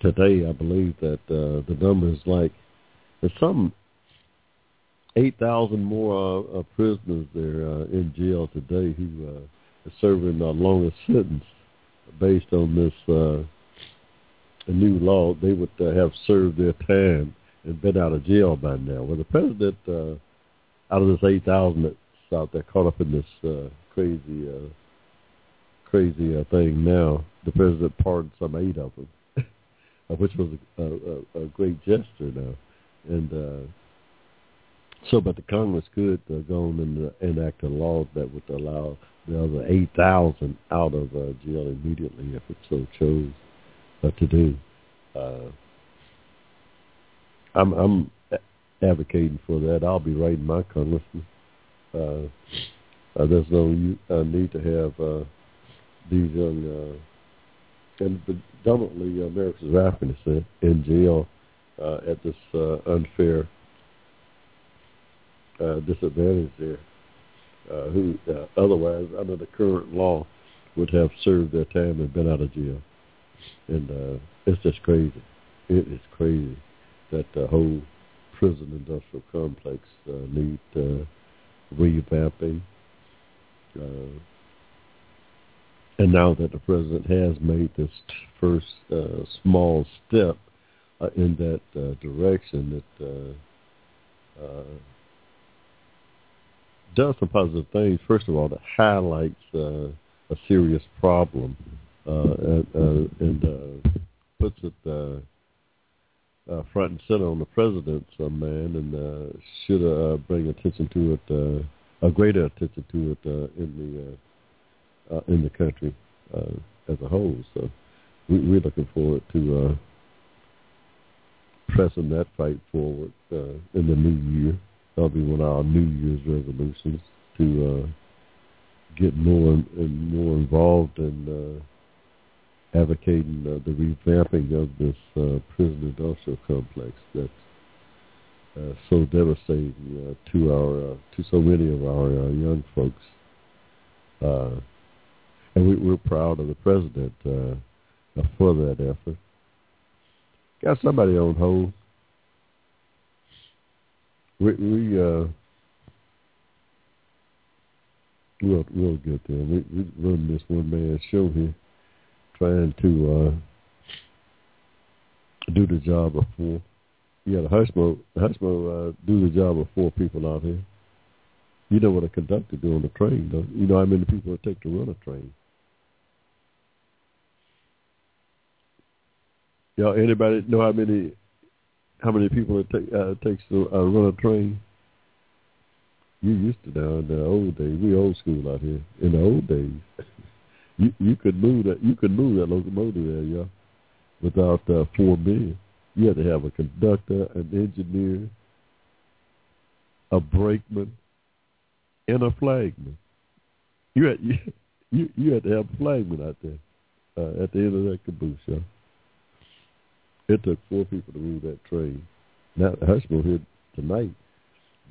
today I believe that uh, the number is like there's some eight thousand more uh, prisoners there uh, in jail today who uh, are serving a longer sentence based on this uh, new law. They would uh, have served their time and been out of jail by now. Well, the president, uh, out of this 8,000 that's out there caught up in this uh, crazy, uh, crazy uh, thing now, the president pardoned some eight of them, which was a, a, a great gesture now. And uh, so, but the Congress could uh, go on and uh, enact a law that would allow the other 8,000 out of uh, jail immediately if it so chose uh, to do. Uh, I'm I'm advocating for that. I'll be writing my congressman. Uh, uh, there's no uh, need to have uh, these young uh, and predominantly Americans of African in jail uh, at this uh, unfair uh, disadvantage there, uh, who uh, otherwise under the current law would have served their time and been out of jail. And uh, it's just crazy. It is crazy that the whole prison industrial complex uh, uh, revamping. Uh, and now that the president has made this first uh, small step uh, in that uh, direction, it uh, uh, does some positive things. First of all, it highlights uh, a serious problem uh, and, uh, and uh, puts it uh, uh, front and center on the president's uh, man, and uh, should uh, bring attention to it, uh, a greater attention to it uh, in the uh, uh, in the country uh, as a whole. So we, we're looking forward to uh, pressing that fight forward uh, in the new year. That'll be one of our New Year's resolutions to uh, get more and more involved in uh, advocating uh, the revamping of this uh, prison industrial complex that's uh, so devastating uh, to our uh, to so many of our uh, young folks. Uh, and we, we're proud of the president uh, for that effort. Got somebody on hold. We, we uh, we'll we'll get there. We, we run this one man show here trying to uh, do the job of four. Yeah, the Hushmo, Hushmo uh, do the job of four people out here. You know what a conductor do on the train, though. You know how many people it take to run a train. Y'all, anybody know how many how many people it take, uh, takes to uh, run a train? You used to now in the old days. We old school out here. In the old days, you you could move that you could move that locomotive there, yeah, without uh, four men. You had to have a conductor, an engineer, a brakeman, and a flagman. You had you you, you had to have a flagman out there uh, at the end of that caboose, yeah. It took four people to move that train. Now Hushmo here tonight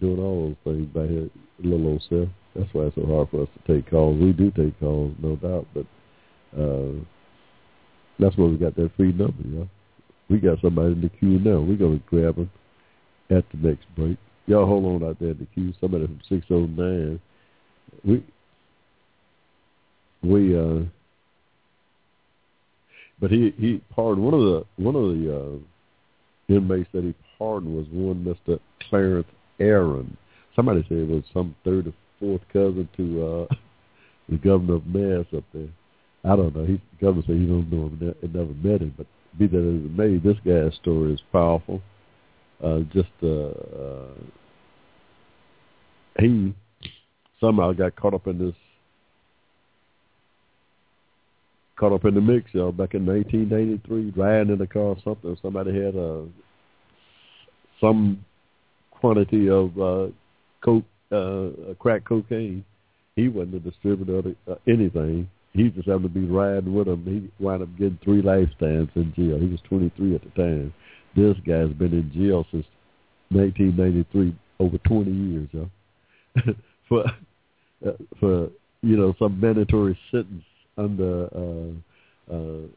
doing all those things by his little old self. That's why it's so hard for us to take calls. We do take calls, no doubt, but uh, that's why we got that free number, y'all. We got somebody in the queue now. We're going to grab them at the next break. Y'all hold on out there in the queue. Somebody from 609. We, we, uh, but he, he pardoned one of the, one of the, uh, inmates that he pardoned was one Mr. Clarence Aaron. Somebody said it was some third or fourth cousin to uh the governor of Mass up there. I don't know. He the governor said he don't know him, ne- never met him, but be that as it may, this guy's story is powerful. Uh, just uh, uh, he somehow got caught up in this, caught up in the mix, y'all. Back in 1993, riding in a car or something. Somebody had uh, some quantity of uh, coke, uh, crack cocaine, he wasn't a distributor of uh, anything. He just happened to be riding with him. He wound up getting three life stands in jail. He was 23 at the time. This guy's been in jail since 1993, over 20 years, yo. for uh, for you know some mandatory sentence under uh, uh,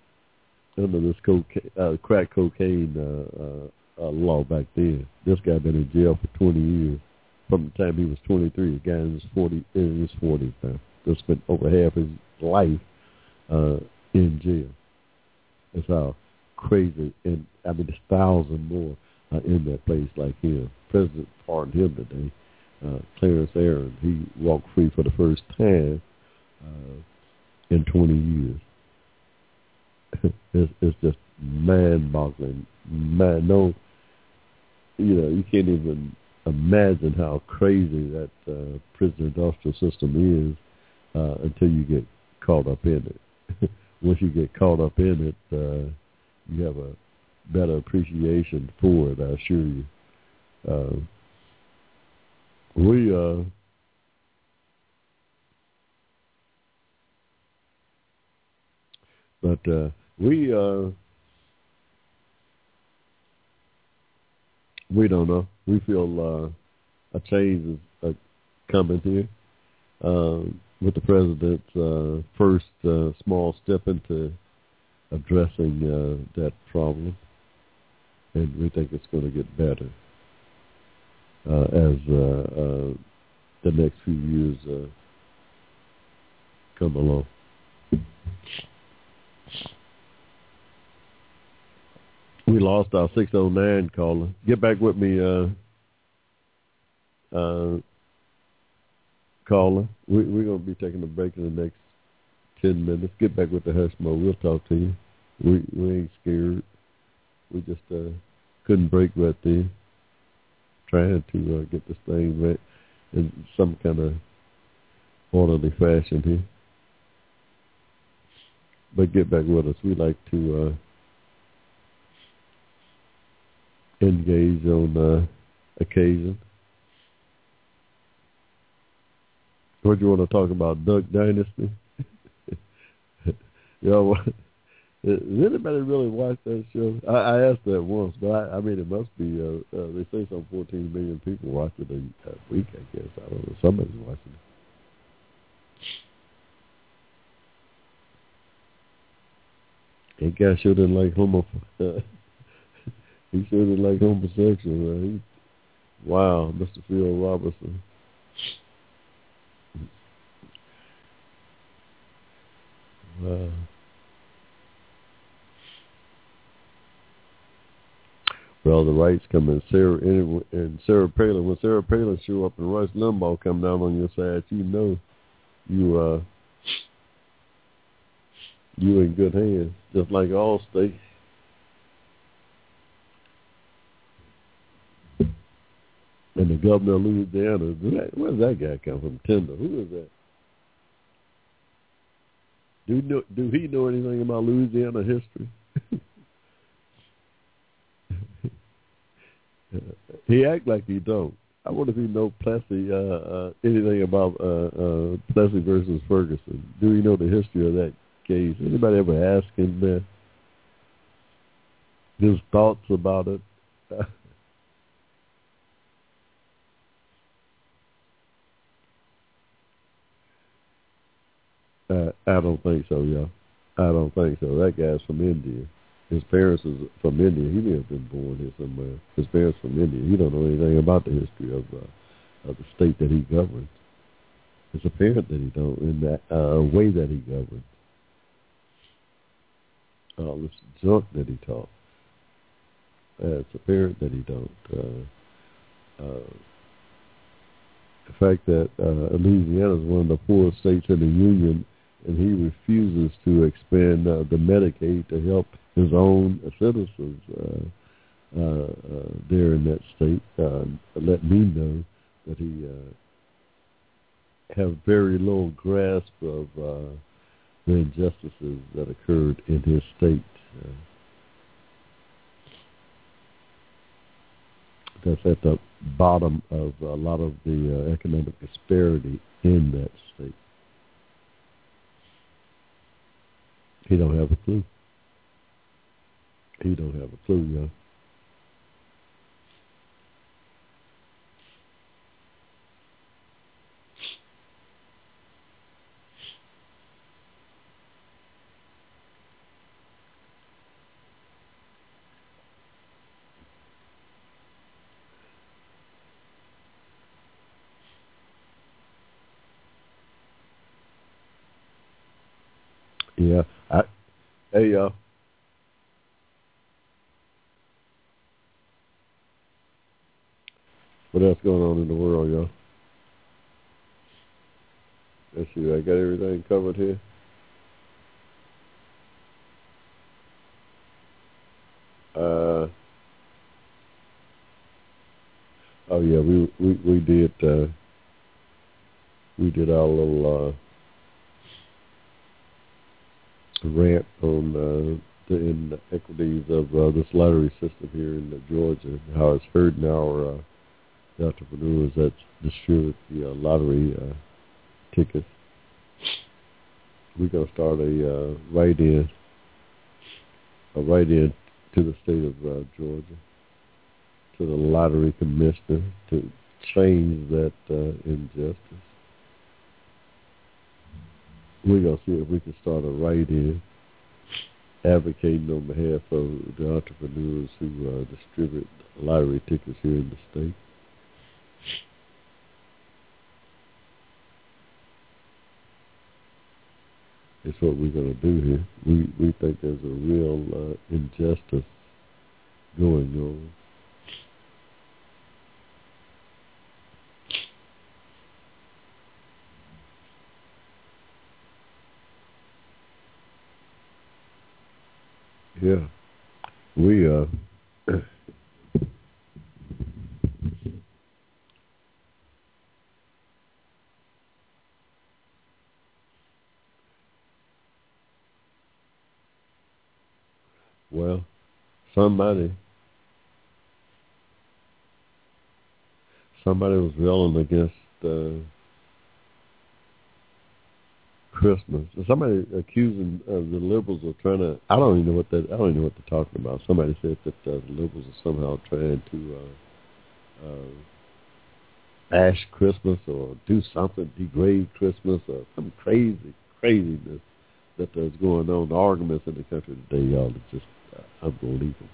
under this cocaine, uh, crack cocaine uh, uh, uh, law back then. This guy been in jail for 20 years from the time he was 23. The guy his 40 in his 40s now. Just spent over half his life uh, in jail. That's how crazy. And I mean, there's thousands more uh, in that place like him. President pardoned him today. Uh, Clarence Aaron, he walked free for the first time uh, in 20 years. it's, it's just mind-boggling. Man, no, you know, you can't even imagine how crazy that uh, prison industrial system is uh, until you get caught up in it. Once you get caught up in it, uh, you have a better appreciation for it. I assure you. Uh, we uh, but uh, we uh, we don't know. We feel uh, a change is uh, coming here uh, with the president's uh, first uh, small step into addressing uh, that problem, and we think it's going to get better uh, as uh, uh, the next few years uh, come along. We lost our 609 caller. Get back with me, uh, uh, caller. We, we're going to be taking a break in the next 10 minutes. Get back with the Hushmo. We'll talk to you. We, we ain't scared. We just uh, couldn't break right there. Trying to uh, get this thing right in some kind of orderly fashion here. But get back with us. We like to uh, engage on uh, occasion. What do you want to talk about? Duck Dynasty? Yo, does anybody really watch that show? I, I asked that once, but I, I mean, it must be. Uh, uh, they say some 14 million people watch it a, a week. I guess I don't know. Somebody's watching it. That guy sure didn't like homo. he sure didn't like homosexual. Right? He, wow, Mr. Phil Robertson. Wow. Well, the rights come in. Sarah and Sarah Palin. When Sarah Palin show up and Rush Limbaugh come down on your side, you know you uh you in good hands. Just like all states. And the governor of Louisiana, where does that guy come from? Tender. Who is that? Do know, do he know anything about Louisiana history? he act like he don't. I wonder if he know Plessy uh, uh, anything about uh, uh, Plessy versus Ferguson. Do he know the history of that case? Anybody ever ask him that? His thoughts about it. uh, I don't think so, yeah. I don't think so. That guy's from India. His parents is from India. He may have been born here somewhere. His parents from India. He don't know anything about the history of uh, of the state that he governs. It's apparent that he don't in that uh, way that he governs. All this junk that he taught. Uh, it's apparent that he don't. Uh, uh, the fact that uh, Louisiana is one of the poorest states in the union, and he refuses to expand uh, the Medicaid to help his own citizens uh, uh, uh, there in that state uh, let me know that he uh, have very little grasp of uh, the injustices that occurred in his state. Uh, that's at the bottom of a lot of the uh, economic disparity in that state. He don't have a clue. He don't have a clue, y'all. Yeah. I, hey, y'all. What else going on in the world, y'all? Let's see. I got everything covered here. Uh, oh yeah, we we we did uh, we did our little uh, rant on uh, the inequities of uh, this lottery system here in uh, Georgia, how it's hurting our entrepreneurs that distribute the lottery tickets. We're gonna start a write-in, a write-in to the state of Georgia, to the lottery commissioner to change that injustice. We're gonna see if we can start a write-in advocating on behalf of the entrepreneurs who uh, distribute lottery tickets here in the state. It's what we're going to do here. We we think there's a real uh, injustice going on. Yeah, we uh. Well, somebody somebody was railing against uh, Christmas. Somebody accusing uh, the liberals of trying to. I don't even know what that. I don't even know what they're talking about. Somebody said that uh, the liberals are somehow trying to uh, uh, bash Christmas or do something, degrade Christmas or some crazy craziness that is going on. The arguments in the country today, y'all, are just uh, unbelievable.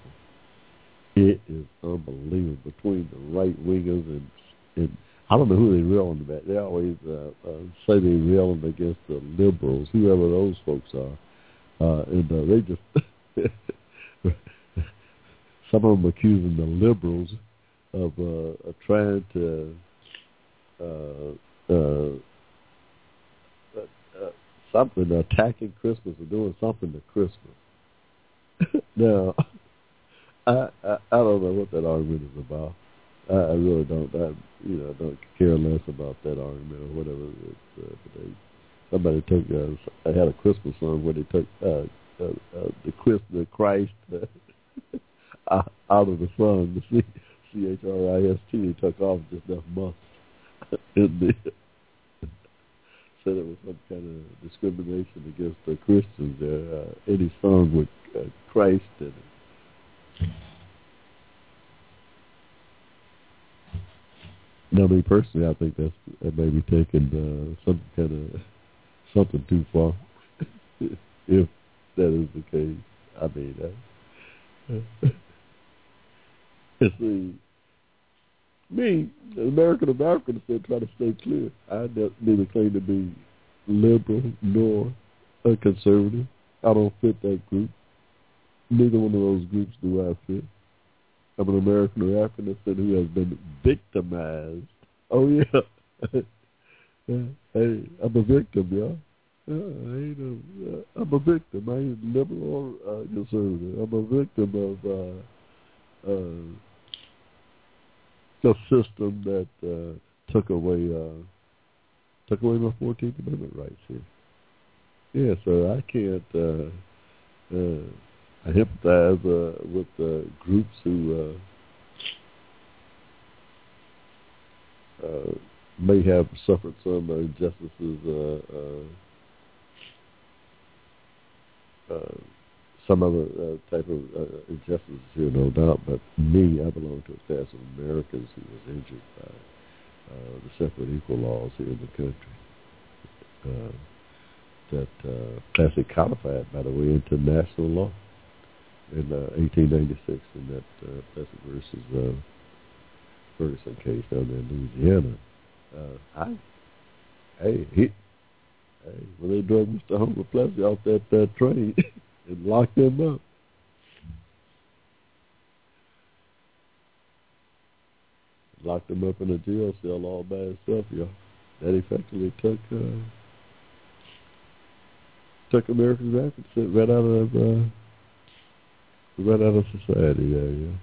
It is unbelievable between the right wingers and and I don't know who they're railing about. They always uh, uh, say they're railing against the liberals, whoever those folks are, uh, and uh, they just some of them accusing the liberals of, uh, of trying to uh, uh, uh, something attacking Christmas or doing something to Christmas. now, I, I I don't know what that argument is about. I, I really don't. I you know don't care less about that argument or whatever. It's, uh, but they, somebody took. Uh, I had a Christmas song where they took uh, uh, uh, the Christ, the Christ uh, out of the song. The C C H R I S T. They took off just enough must in the. Said it was some kind of discrimination against the Christians there. Uh, any song with uh, Christ in it. Now, me personally, I think that's that may taking uh, some kind of something too far. if that is the case, I mean, uh, see, me, an American American, said try to stay clear. I neither claim to be liberal nor a conservative. I don't fit that group. Neither one of those groups do I fit. I'm an American or African who has been victimized. Oh yeah. Hey, I'm a victim, y'all. Yeah, I ain't a, I'm a victim. I ain't liberal or uh, conservative. I'm a victim of uh, uh, a system that uh, took away uh, took away my Fourteenth Amendment rights here. Yeah, so I can't. Uh, uh, I empathize uh, with uh, groups who uh, uh, may have suffered some injustices, uh, uh, uh, some other uh, type of uh, injustices here, no doubt. But me, I belong to a class of Americans who was injured by uh, the separate equal laws here in the country. Uh, that uh, Plessy codified, by the way, into national law in uh, 1896 in that uh, Plessy versus uh, Ferguson case down there in Louisiana. Uh, I, hey, he, hey, when they drug Mr. Homer Plessy off that uh, train and locked him up, locked him up in a jail cell all by himself, y'all. That effectively took uh, took American Rapids right out of uh, right out of society. Yeah, yeah.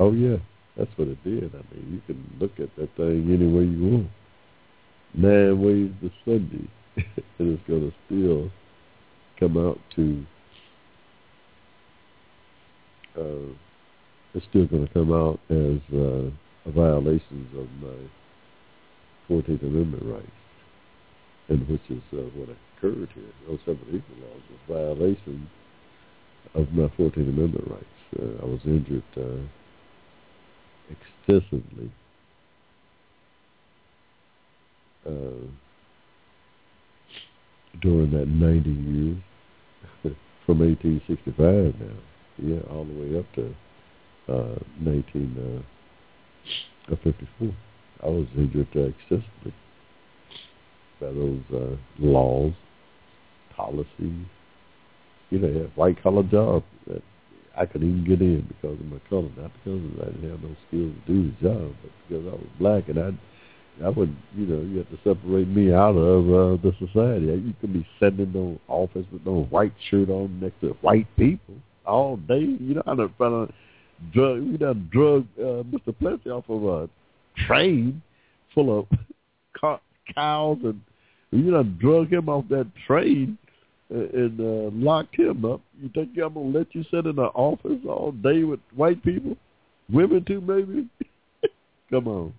Oh yeah, that's what it did. I mean, you can look at that thing any way you want. Nine ways to Sunday, and it's going to still come out to. Uh, it's still going to come out as uh, a violations of my 14th Amendment rights, and which is uh, what occurred here. Those separate equal laws was violation of my 14th Amendment rights. Uh, I was injured uh, extensively. Uh, during that 90 years, from 1865 now, yeah, all the way up to uh, 1954. I was injured uh, excessively by those uh, laws, policies. You know, had white collar jobs that I could even get in because of my color, not because I didn't have no skills to do the job, but because I was black and I, I would, you know, you have to separate me out of uh, the society. You could be in no office with no white shirt on next to white people all day. You know, I done found drug. We done drug uh, Mr. Plessy off of a train full of cows, and you done drug him off that train and uh, locked him up. You think I'm gonna let you sit in an office all day with white people, women too, maybe? Come on.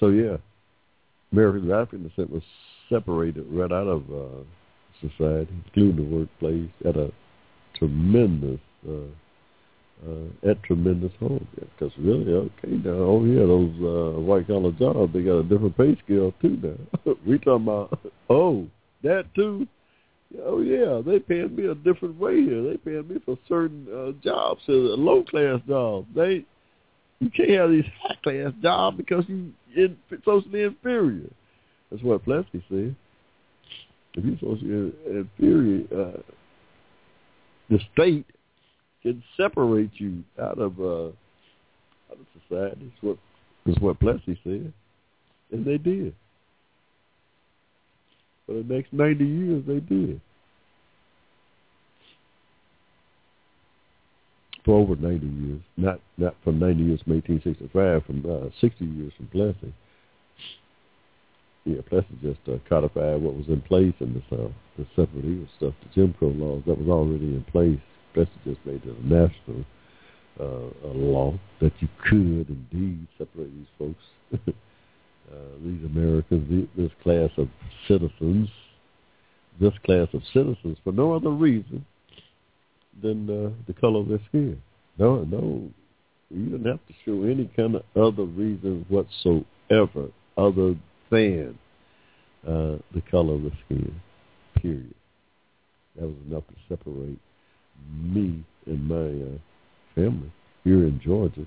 So yeah, American African descent was separated right out of uh, society, including the workplace, at a tremendous, uh, uh, at tremendous home. Because really, okay, now, oh yeah, those uh, white collar jobs, they got a different pay scale too now. we talking about, oh, that too. Oh yeah, they paying me a different way here. They paying me for certain uh, jobs, uh, low class jobs. They, you can't have these high class jobs because you in, socially inferior. That's what Plessy said if you're socially inferior, uh, the state can separate you out of uh, out of society. Is what is what Plessy said, and they did. For the next ninety years, they did. For over ninety years, not not from ninety years from eighteen sixty five, from uh, sixty years from Plessy yeah, Plessy just uh, codified what was in place in the South, the separate equal stuff, the Jim Crow laws that was already in place. Just made it a national uh, law that you could indeed separate these folks, uh, these Americans, this class of citizens, this class of citizens for no other reason than uh, the color of their skin. No, no, you didn't have to show any kind of other reason whatsoever other than uh, the color of the skin, period. That was enough to separate me and my uh, family here in Georgia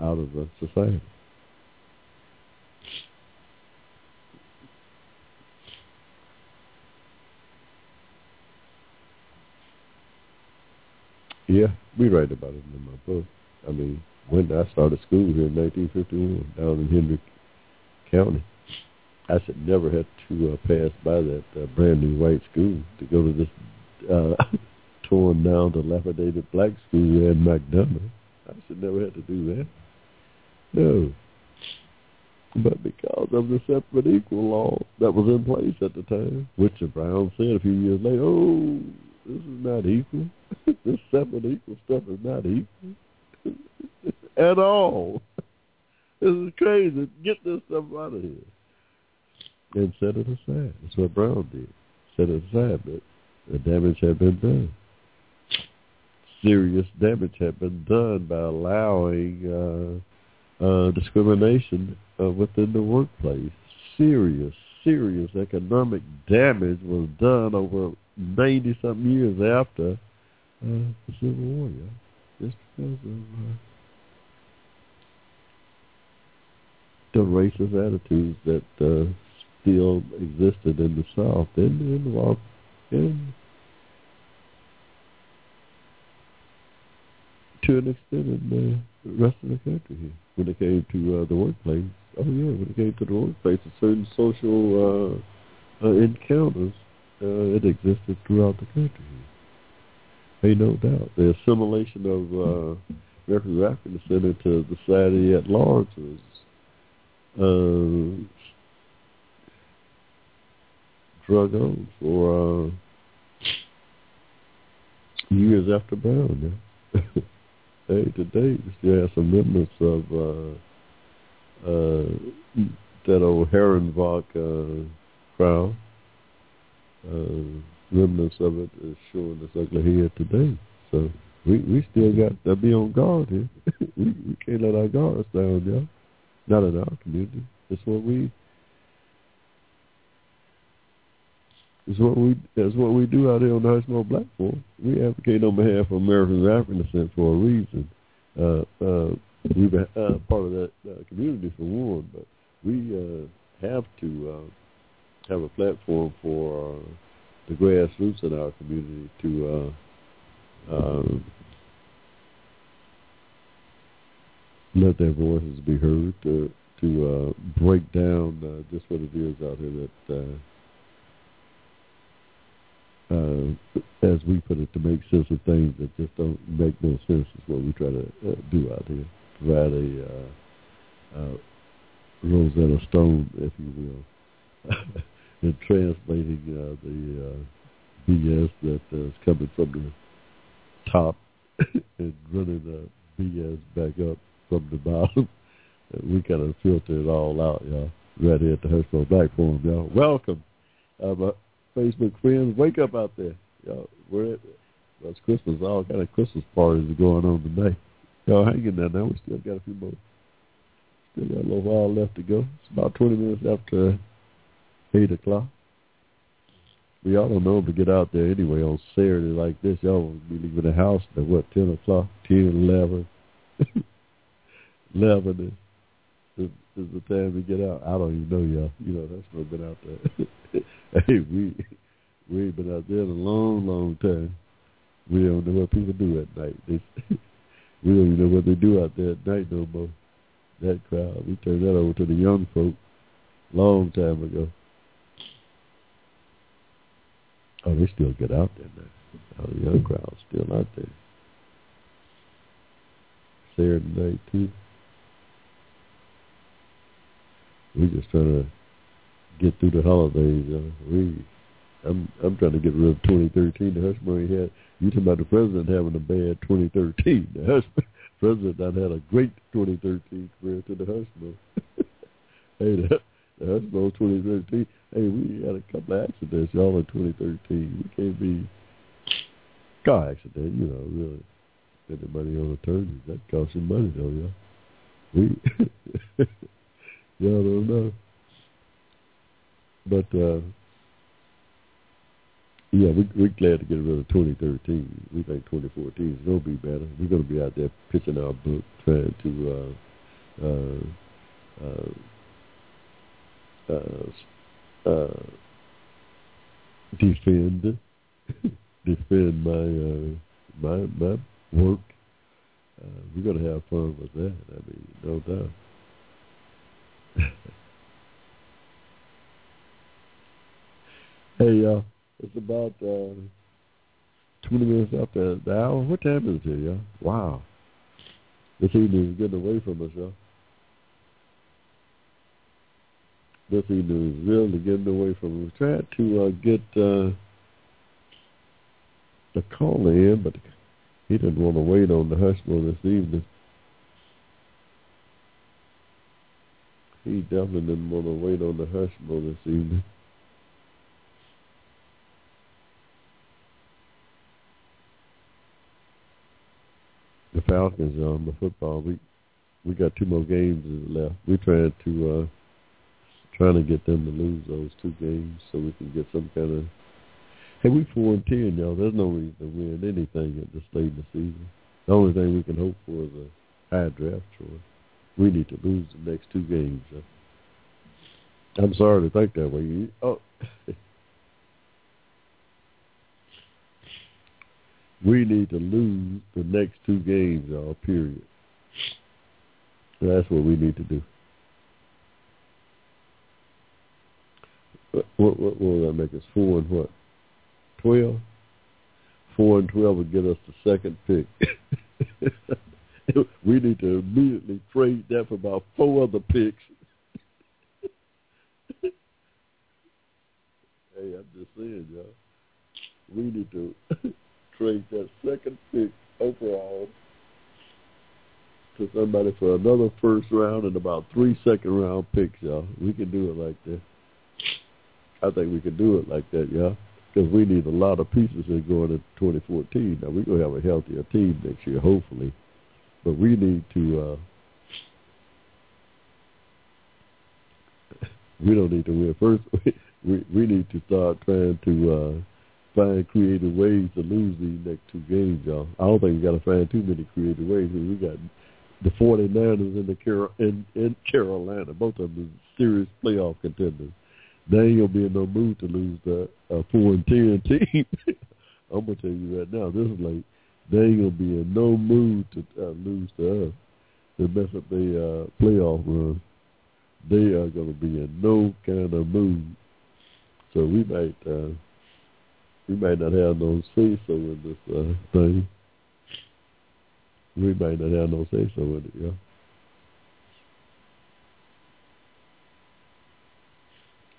out of the society. Yeah, we write about it in my book. I mean, when I started school here in 1951 down in Henry County, I should never have to uh, pass by that uh, brand new white school to go to this uh, torn down, dilapidated black school in McDonough. I should never have to do that. No. But because of the separate equal law that was in place at the time, which the Brown said a few years later, oh, this is not equal. this separate equal stuff is not equal at all. This is crazy. Get this stuff out of here and set it aside. That's what Brown did. Set it aside, but the damage had been done. Serious damage had been done by allowing uh, uh, discrimination uh, within the workplace. Serious, serious economic damage was done over 90-something years after uh, the Civil War, yeah? just because of uh, the racist attitudes that uh, still existed in the South and in the and to an extent in the rest of the country here. When it came to uh, the workplace, oh yeah, when it came to the workplace, certain social uh, uh, encounters, uh, it existed throughout the country. Hey, no doubt. The assimilation of uh, American African descent into society at large was uh, drug on for uh, years after Brown. Yeah. hey, today we still have some remnants of uh, uh, that old Herrenbach uh, crowd. Uh, remnants of it is showing its ugly head today. So we we still got to be on guard here. we, we can't let our guards down, y'all. Not in our community. It's what we It's what we that's what we do out here on the Hushmo Black Forum. We advocate on behalf of Americans of African descent for a reason. Uh, uh, we've uh, part of that uh, community for one, but we uh, have to uh, have a platform for uh, the grassroots in our community to uh, uh, let their voices be heard, to to uh, break down uh, just what it is out here that. Uh, uh, as we put it, to make sense of things that just don't make no sense is what we try to uh, do out here. Provide a uh, uh, Rosetta Stone, if you will, in translating uh, the uh, BS that is coming from the top and running the BS back up from the bottom. we kind of filter it all out, y'all. Right here at the Hushmo Black Forum, y'all. Welcome. Facebook friends, wake up out there. Y'all, we're at, it's Christmas. All kind of Christmas parties are going on today. Y'all hang in there. We still got a few more. Still got a little while left to go. It's about 20 minutes after 8 o'clock. We all don't know to get out there anyway on Saturday like this. Y'all will be leaving the house at what, 10 o'clock, 10, 11. 11 is, the time to get out. I don't even know y'all. You know, that's not been out there. hey, we we ain't been out there in a long, long time. We don't know what people do at night. They, we don't even know what they do out there at night no more. That crowd, we turned that over to the young folk long time ago. Oh, they still get out there now. Oh, the young crowd's still out there. Saturday night too. We just trying to get through the holidays. Uh, we, I'm I'm trying to get rid of 2013. The Hushmo had. You talking about the president having a bad 2013? The Hush, president not had a great 2013 compared to the Hushmo. hey, the, the Hushmo 2013. Hey, we had a couple of accidents, y'all, in 2013. We can't be car accident, you know, really spending money on attorneys. That costs you money, though, y'all. We, y'all don't know. But uh, yeah, we, we're glad to get rid of 2013. We think 2014 is going to be better. We're going to be out there pitching our book, trying to uh, uh, uh, uh, uh, defend defend my uh, my my work. Uh, we're going to have fun with that. I mean, no doubt. Hey, y'all. It's about uh, 20 minutes after the hour. What time is it y'all? Wow. This evening is getting away from us, y'all. This evening is really getting away from us. We're trying to uh, get uh, the caller in, but he didn't want to wait on the Hushmo this evening. He definitely didn't want to wait on the Hushmo this evening. The Falcons on the football. We we got two more games left. We're trying to uh trying to get them to lose those two games so we can get some kind of Hey, we four and ten, y'all. There's no reason to win anything at this stage of the season. The only thing we can hope for is a high draft choice. We need to lose the next two games. I'm sorry to think that way. Oh, we need to lose the next two games, y'all. Period. That's what we need to do. What, what, what will that make us? Four and what? Twelve? Four and twelve would get us the second pick. we need to immediately trade that for about four other picks. hey, I'm just saying, y'all. We need to trade that second pick overall to somebody for another first round and about three second round picks, y'all. We can do it like that. I think we can do it like that, y'all. Because we need a lot of pieces in going into 2014. Now, we're to have a healthier team next year, hopefully. But we need to, uh, we don't need to win. First, we, we need to start trying to uh, find creative ways to lose these next two games, y'all. I don't think we got to find too many creative ways. We got the 49ers in the Carol, in, in Carolina. Both of them serious playoff contenders. They ain't gonna be in no mood to lose the uh, four and ten team. I'm gonna tell you right now, this is like they ain't gonna be in no mood to uh, lose to us to mess up their uh, playoff run. They are gonna be in no kind of mood. So we might uh, we might not have no say so in this uh, thing. We might not have no say so in it, yeah.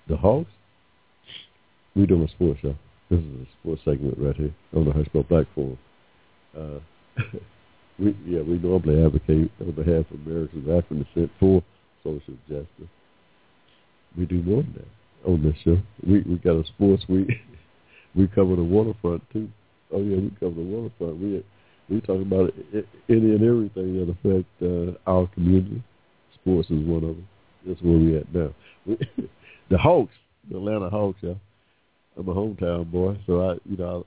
the Hawks, we doing a sports show. This is a sports segment right here on the Black Forum. Uh, we yeah, we normally advocate on behalf of Americans of African descent for social justice. We do more than that on this show. We we got a sports week. we cover the waterfront too. Oh yeah, we cover the waterfront. We we talk about any and everything that affect uh, our community. Sports is one of them. That's where we at now. the Hawks, the Atlanta Hawks. Yeah, I'm a hometown boy, so I, you know,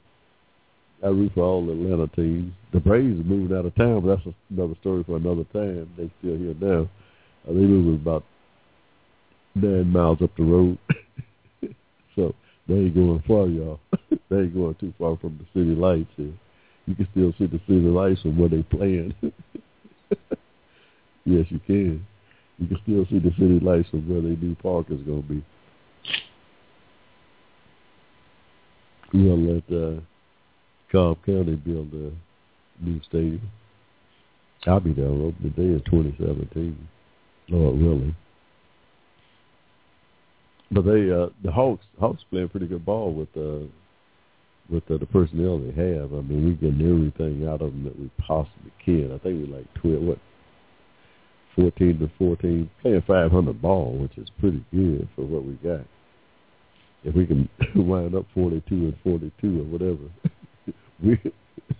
I, I root for all the Atlanta teams. The Braves are moving out of town, but that's another story for another time. They still here now. Uh, they moving about nine miles up the road, so they ain't going far, y'all. they ain't going too far from the city lights here. You can still see the city lights from where they playing. yes, you can. You can still see the city lights from where their new park is going to be. We'll let uh, Cobb County build a new stadium. I'll be there on opening day in 2017. Lord willing. But they, uh, the Hawks, Hawks playing pretty good ball with uh, with uh, the personnel they have. I mean, we're getting everything out of them that we possibly can. I think we're like 12, what, 14 to 14, playing 500 ball, which is pretty good for what we got. If we can wind up 42 and 42 or whatever, we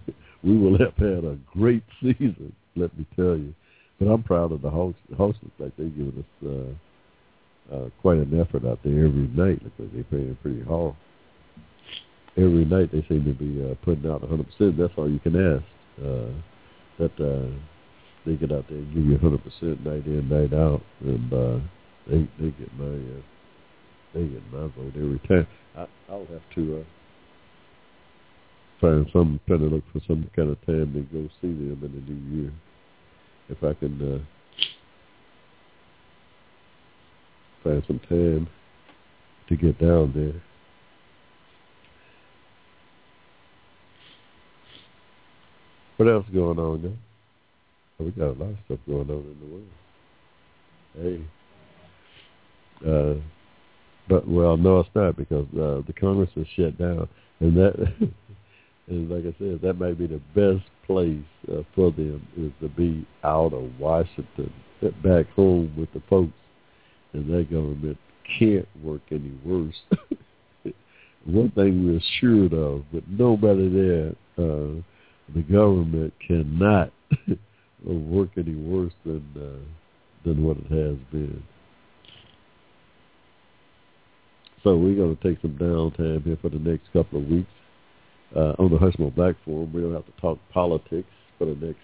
we will have had a great season, let me tell you. But I'm proud of the Hawks. The Hawks look like they're giving us uh, uh, quite an effort out there every night because they're playing pretty hard. Every night they seem to be uh, putting out 100%. That's all you can ask. Uh, that uh, they get out there and give you 100% night in, night out, and uh, they they get my uh, they get my vote every time. I, I'll have to uh, find some kind of look for some kind of time to go see them in the new year, if I can uh, find some time to get down there. What else going on there? Oh, we got a lot of stuff going on in the world. Hey. Uh, but well, no, it's not because uh, the Congress is shut down, and that And like I said, that might be the best place uh, for them is to be out of Washington, back home with the folks, and that government can't work any worse. One thing we're assured of, but nobody there, uh, the government cannot work any worse than uh, than what it has been. So we're going to take some downtime here for the next couple of weeks uh, on the Hushmo Black Forum. We don't have to talk politics for the next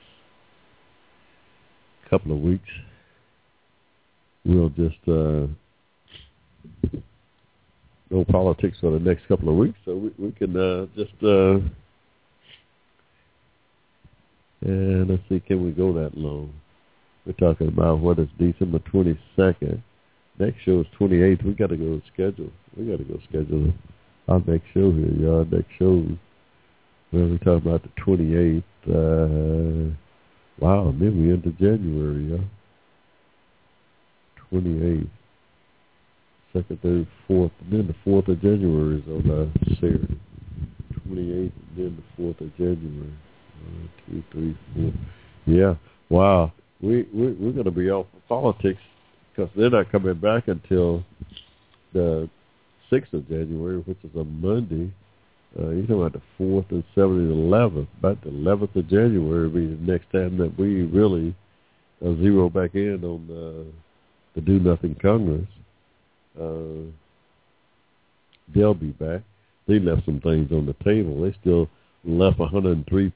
couple of weeks. We'll just uh, no politics for the next couple of weeks, so we, we can uh, just uh, and let's see, can we go that long? We're talking about what is December twenty second. Next show is twenty eighth. We got to go schedule. We got to go schedule our next show here, y'all. Next show. Well, we're talking about the twenty eighth. Uh, wow, then we into January, y'all. Twenty eighth second, third, fourth, then the fourth of January is on uh, Saturday. Twenty eighth, and then the fourth of January. One, two, three, four. Yeah. Wow. We we we're going to be off of politics because they're not coming back until the sixth of January, which is a Monday. Uh, you're talking about the fourth and seventh and eleventh. About the eleventh of January will be the next time that we really uh, zero back in on uh, the Do Nothing Congress. Uh, they'll be back. They left some things on the table. They still left 103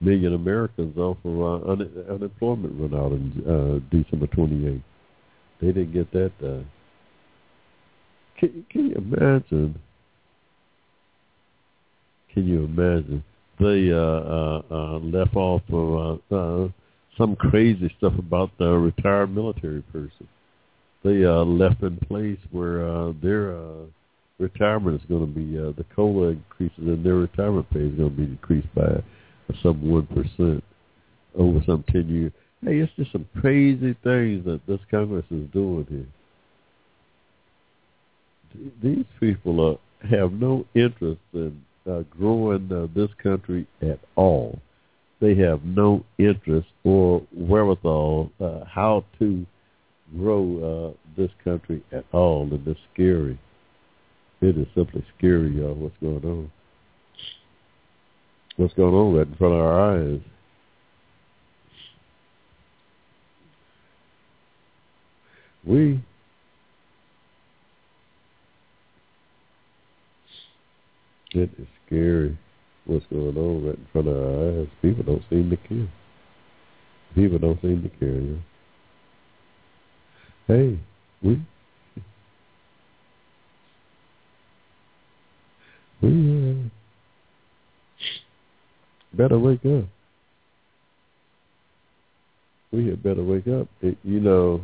million Americans off of uh, un- unemployment run out in uh, December 28th. They didn't get that done. Can, can you imagine? Can you imagine? They uh, uh, uh, left off of uh, uh, some crazy stuff about the retired military person. They uh, left in place where uh, their uh, retirement is going to be uh, the COLA increases and their retirement pay is going to be decreased by some one percent over some ten years. Hey, it's just some crazy things that this Congress is doing here. These people uh, have no interest in uh, growing uh, this country at all. They have no interest or wherewithal uh, how to grow uh, this country at all, and it's scary. It is simply scary, y'all, what's going on what's going on right in front of our eyes. We it is scary what's going on right in front of our eyes. People don't seem to care. People don't seem to care. Know? Hey, we we uh, better wake up. We had better wake up. It, you know,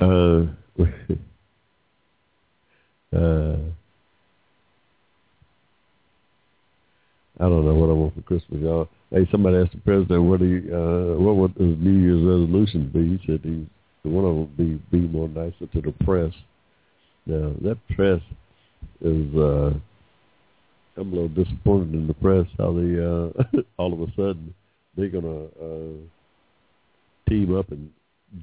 uh, uh, I don't know what I want for Christmas, y'all. Hey, somebody asked the president what he uh, what would his New Year's resolution be. He said he one of them be be more nicer to the press. Now that press is uh, I'm a little disappointed in the press how they uh, all of a sudden they're gonna uh, team up and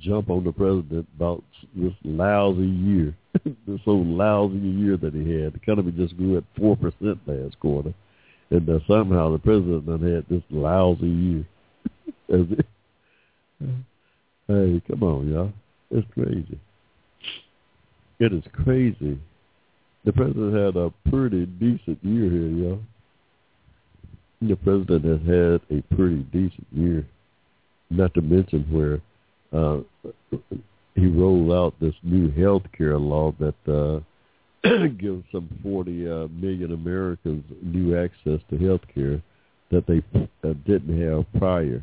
jump on the president about this lousy year, this so lousy year that he had. The economy just grew at four percent last quarter and uh, somehow the president done had this lousy year. hey, come on, y'all. It's crazy. It is crazy. The president had a pretty decent year here, y'all. The president has had a pretty decent year. Not to mention where uh, he rolled out this new health care law that uh, give some 40 uh, million Americans new access to health care that they uh, didn't have prior.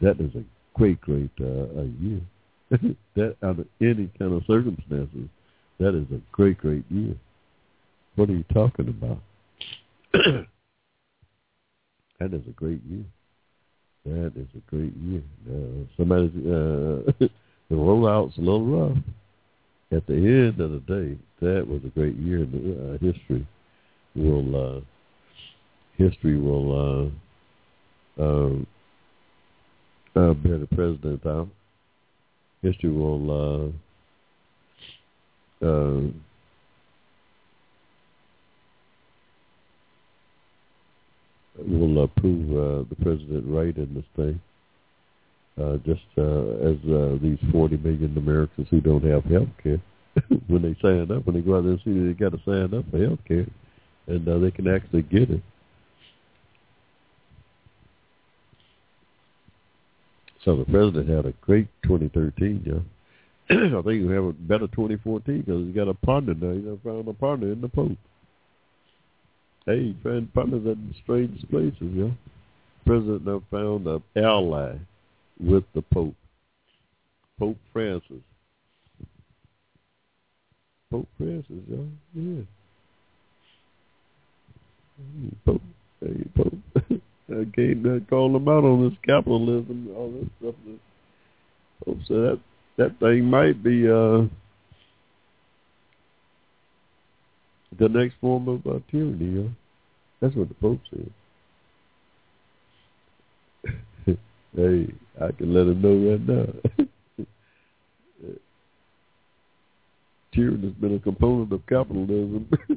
That is a great, great uh, year. that under any kind of circumstances, that is a great, great year. What are you talking about? that is a great year. That is a great year. Uh, somebody's uh, the rollout's a little rough. At the end of the day, that was a great year in uh, history. Will uh, history will uh, um, uh, bear the president out. History will uh, uh, will uh, prove uh, the president right in this thing. Uh, just uh, as uh, these 40 million Americans who don't have health care, when they sign up, when they go out there and see they got to sign up for health care, and uh, they can actually get it. So the president had a great 2013, yeah. I think he'll have a better 2014 because he's got a partner now. He's found a partner in the Pope. Hey, he found partners in strange places, yeah. President now found an ally with the Pope. Pope Francis. Pope Francis, yeah. Yeah. Pope. Hey, Pope. I can't uh, call them out on this capitalism, all this stuff. Pope said that that thing might be uh, the next form of uh, tyranny. Know? That's what the Pope said. hey, I can let him know right now. tyranny has been a component of capitalism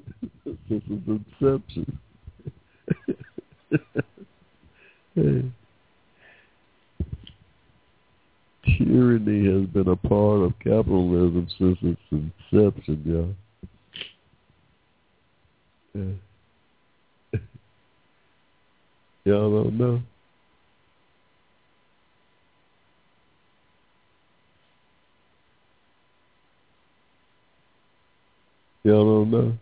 since its inception. Tyranny has been a part of capitalism since its inception, y'all. Yeah. Y'all don't know. Y'all don't know.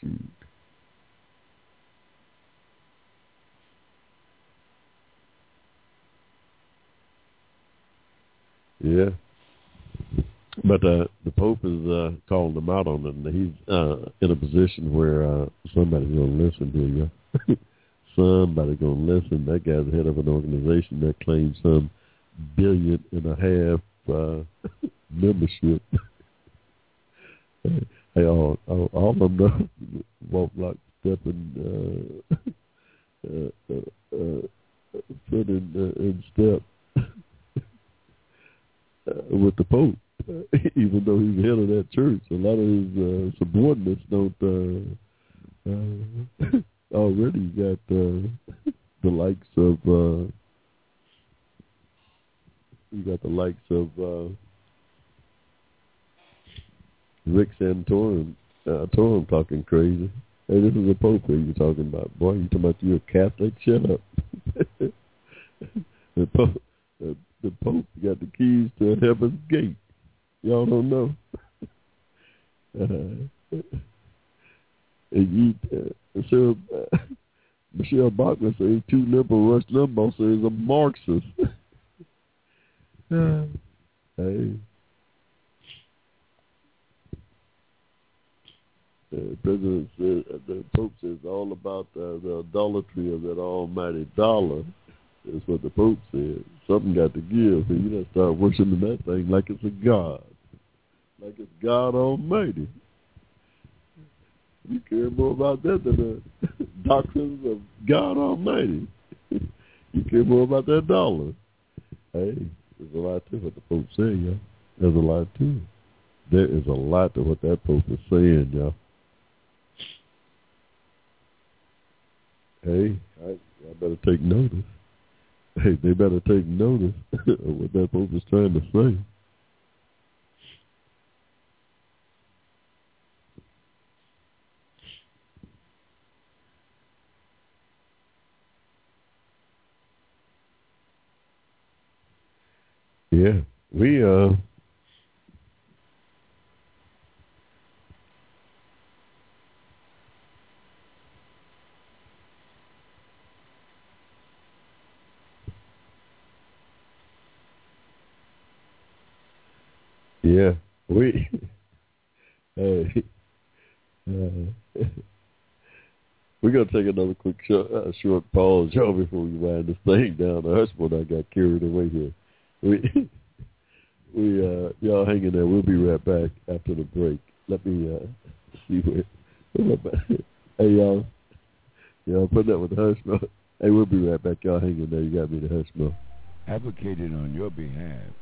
Shoot. Yeah. But uh, the Pope has uh, called him out on it, and he's uh, in a position where uh, somebody's going to listen to you. somebody's going to listen. That guy's the head of an organization that claims some billion and a half uh, membership. hey, all, all, all of them know, walk like stepping, uh, uh, uh, uh, foot in, uh, in step uh, with the Pope, uh, even though he's head of that church. A lot of his uh, subordinates don't. Uh, uh, already got uh, the likes of. Uh, you got the likes of uh, Rick Santorum, uh, Torum talking crazy. Hey, this is a Pope you're talking about. Boy, you talking about you're a Catholic? Shut up. the Pope, uh, the Pope got the keys to heaven's gate. Y'all don't know. uh, and you, uh, so, uh, Michele Bachmann says too liberal. Rush Limbaugh says a Marxist. hey. The president uh, the Pope says all about the idolatry of that almighty dollar. That's what the Pope said. Something got to give. So you got to start worshiping that thing like it's a god, like it's God Almighty. You care more about that than the doctrines of God Almighty. you care more about that dollar. Hey, there's a lot to what the Pope said, y'all. There's a lot to it. There is a lot to what that Pope is saying, y'all. Hey, I, I better take notice. Hey, they better take notice of what that Pope is trying to say. Yeah, we uh Yeah, we hey uh, We're gonna take another quick short, uh, short pause, y'all, before we wind this thing down. The husband I got carried away here. We we uh y'all hang in there. We'll be right back after the break. Let me uh see where. hey y'all, y'all put that with the hush Hey, we'll be right back. Y'all hang in there. You got me the hush Advocating on your behalf.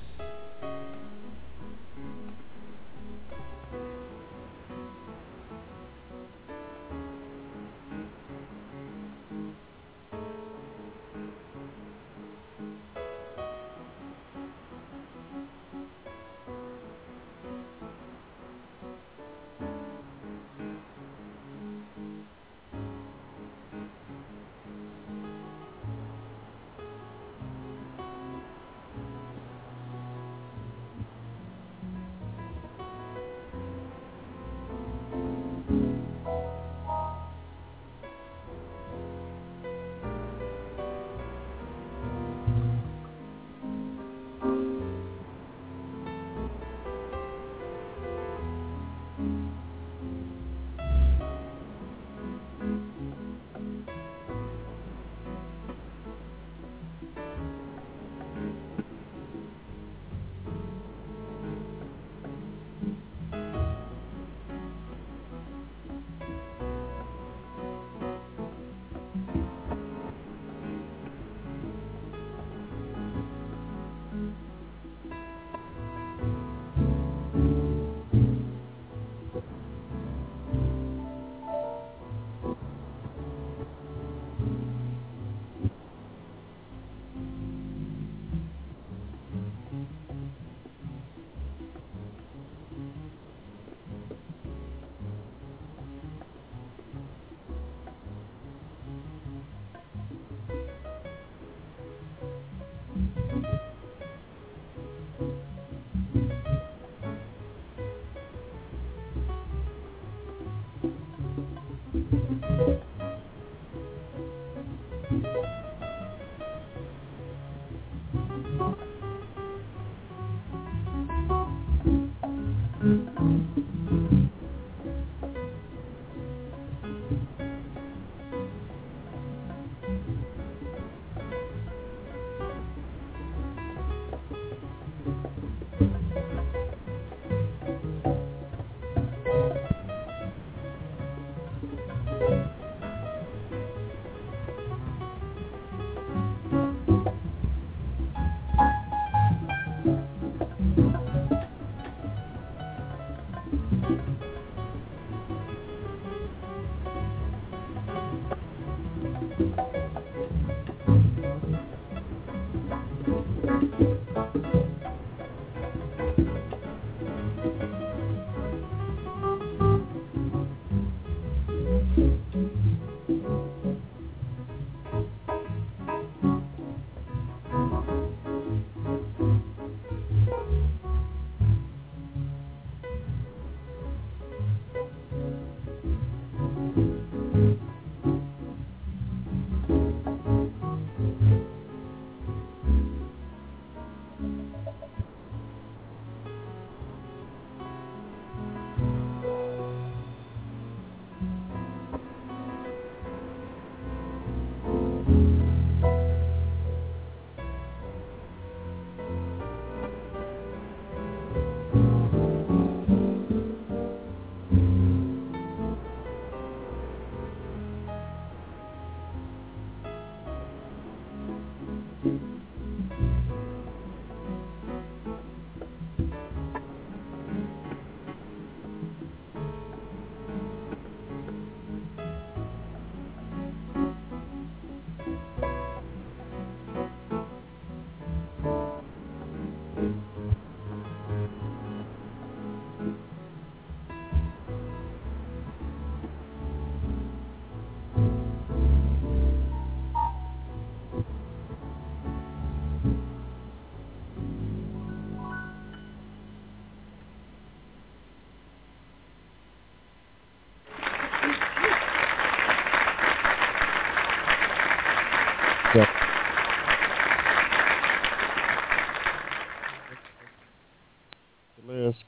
あっ!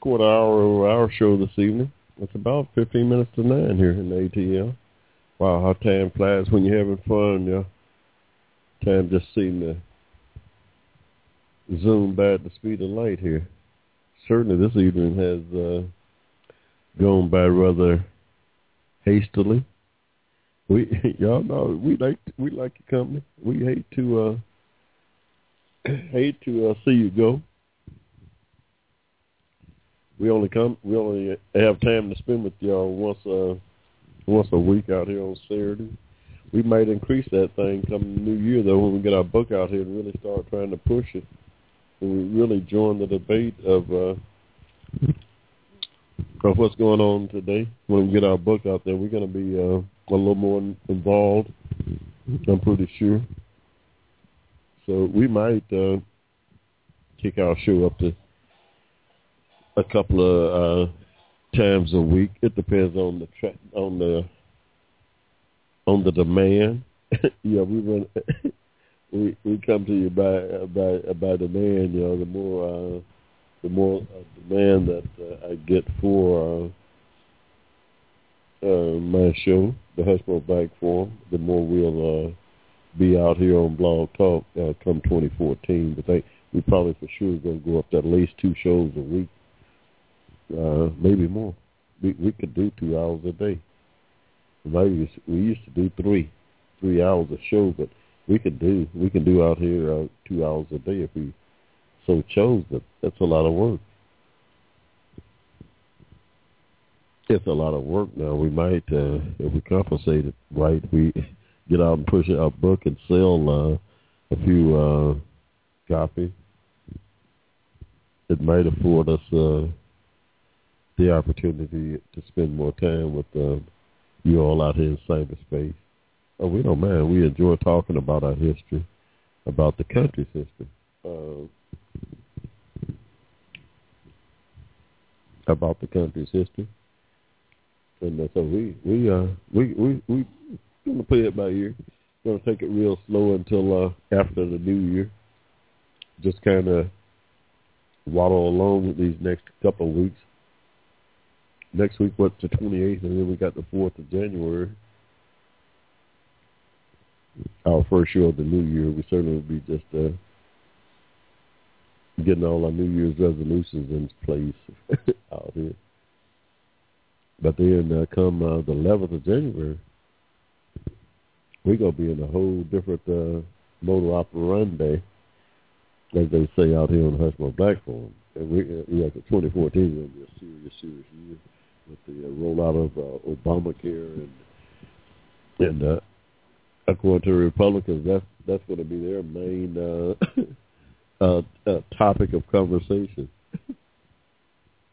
Quarter hour our show this evening. It's about 15 minutes to 9 here in the ATL. Wow, how time flies when you're having fun. Yeah. Time just seemed to zoom by at the speed of light here. Certainly this evening has uh, gone by rather hastily. We y'all know we like we like your company. We hate to uh hate to uh, see you go. We only come we only have time to spend with y'all once uh once a week out here on Saturday. We might increase that thing come new year though when we get our book out here and really start trying to push it. And we really join the debate of uh of what's going on today. When we get our book out there, we're to be uh, a little more involved. I'm pretty sure. So we might uh, kick our show up to a couple of uh, times a week. It depends on the tra- on the on the demand. yeah, we run. we we come to you by by by demand. You know, the more. Uh, the more uh, demand that uh, I get for uh, uh, my show, the Hushmo Black Forum, the more we'll uh, be out here on Blog Talk uh, come 2014. But they, we probably for sure going to go up to at least two shows a week, uh, maybe more. We we could do two hours a day. Maybe we used to do three, three hours a show, but we could do we can do out here uh, two hours a day if we so chose that that's a lot of work. It's a lot of work now. We might, uh, if we compensate it right, we get out and push our book and sell uh, a few uh, copies. It might afford us uh, the opportunity to spend more time with uh, you all out here in cyberspace. Oh, we don't mind. We enjoy talking about our history, about the country's history. Uh, about the country's history. And uh, so we we uh we we we gonna play it by ear. Gonna take it real slow until uh after the new year. Just kind of waddle along with these next couple of weeks. Next week, what's the 28th, and then we got the 4th of January. Our first show of the new year. We certainly will be just uh, getting all our New Year's resolutions in place out here. But then uh, come uh, the 11th of January, we're going to be in a whole different uh, operandi, as they say out here on the Hushmo Black. And we, uh, yeah, 2014 is going to be a serious, serious year with the uh, rollout of uh, Obamacare and and uh, according to Republicans, that's that's going to be their main uh, uh, uh, topic of conversation.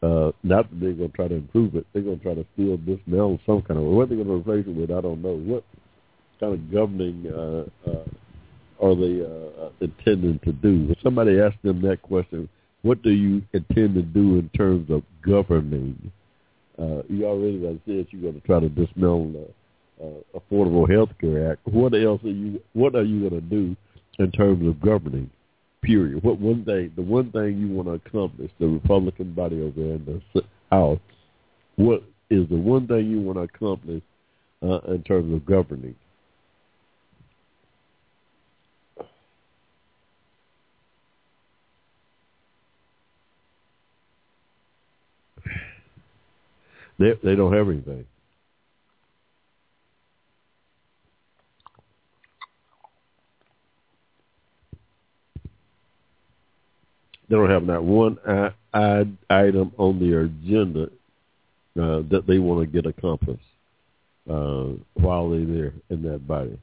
uh, not that they're going to try to improve it. They're going to try to steal this mail some kind of way. What they're going to replace it with, I don't know. What kind of governing uh, uh, are they uh, intending to do? If somebody asked them that question, what do you intend to do in terms of governing? Uh, you already, as said, you're going to try to dismantle the uh, Affordable Health Care Act. What else are you? What are you going to do in terms of governing? period. What one thing, the one thing you want to accomplish, the Republican body over in the House, what is the one thing you want to accomplish uh, in terms of governing? They they don't have anything. They don't have not one item on their agenda uh, that they want to get accomplished uh, while they're there in that body.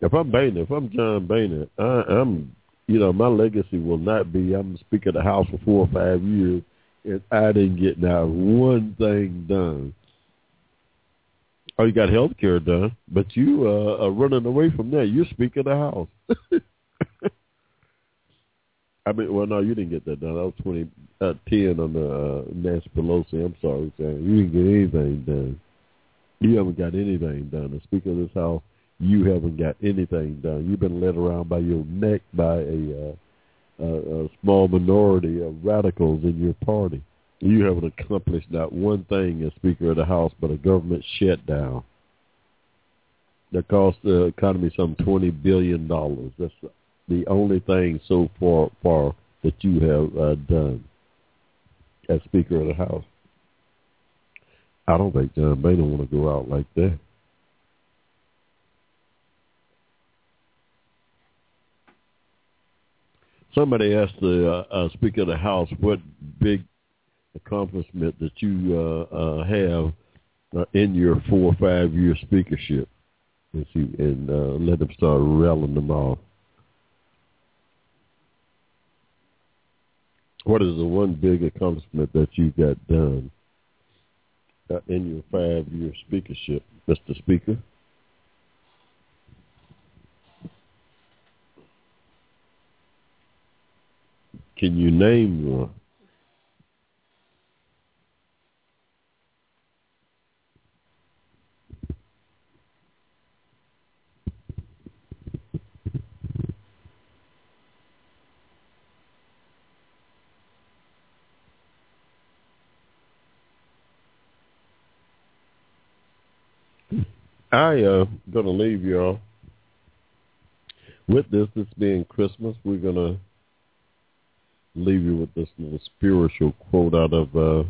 If I'm Boehner, if I'm John Boehner, I, I'm, you know, my legacy will not be I'm Speaker of the House for four or five years and I didn't get now one thing done. Oh, you got health care done, but you uh, are running away from that. You're Speaker of the House. I mean, well, no, you didn't get that done. That was twenty uh, ten on the uh, Nancy Pelosi. I'm sorry, Sam. You didn't get anything done. You haven't got anything done. The Speaker of this House you haven't got anything done. You've been led around by your neck by a, uh, a, a small minority of radicals in your party. You haven't accomplished not one thing as Speaker of the House but a government shutdown that cost the economy some twenty billion dollars. That's the only thing so far far that you have uh, done as Speaker of the House. I don't think John Boehner want to go out like that. Somebody asked the uh, uh, Speaker of the House what big accomplishment that you uh, uh, have uh, in your four or five year speakership, and, see, and uh, let them start railing them off. What is the one big accomplishment that you got done uh, in your five year speakership, Mr. Speaker? Can you name one? I uh gonna leave y'all with this. This being Christmas, we're gonna leave you with this little spiritual quote out of uh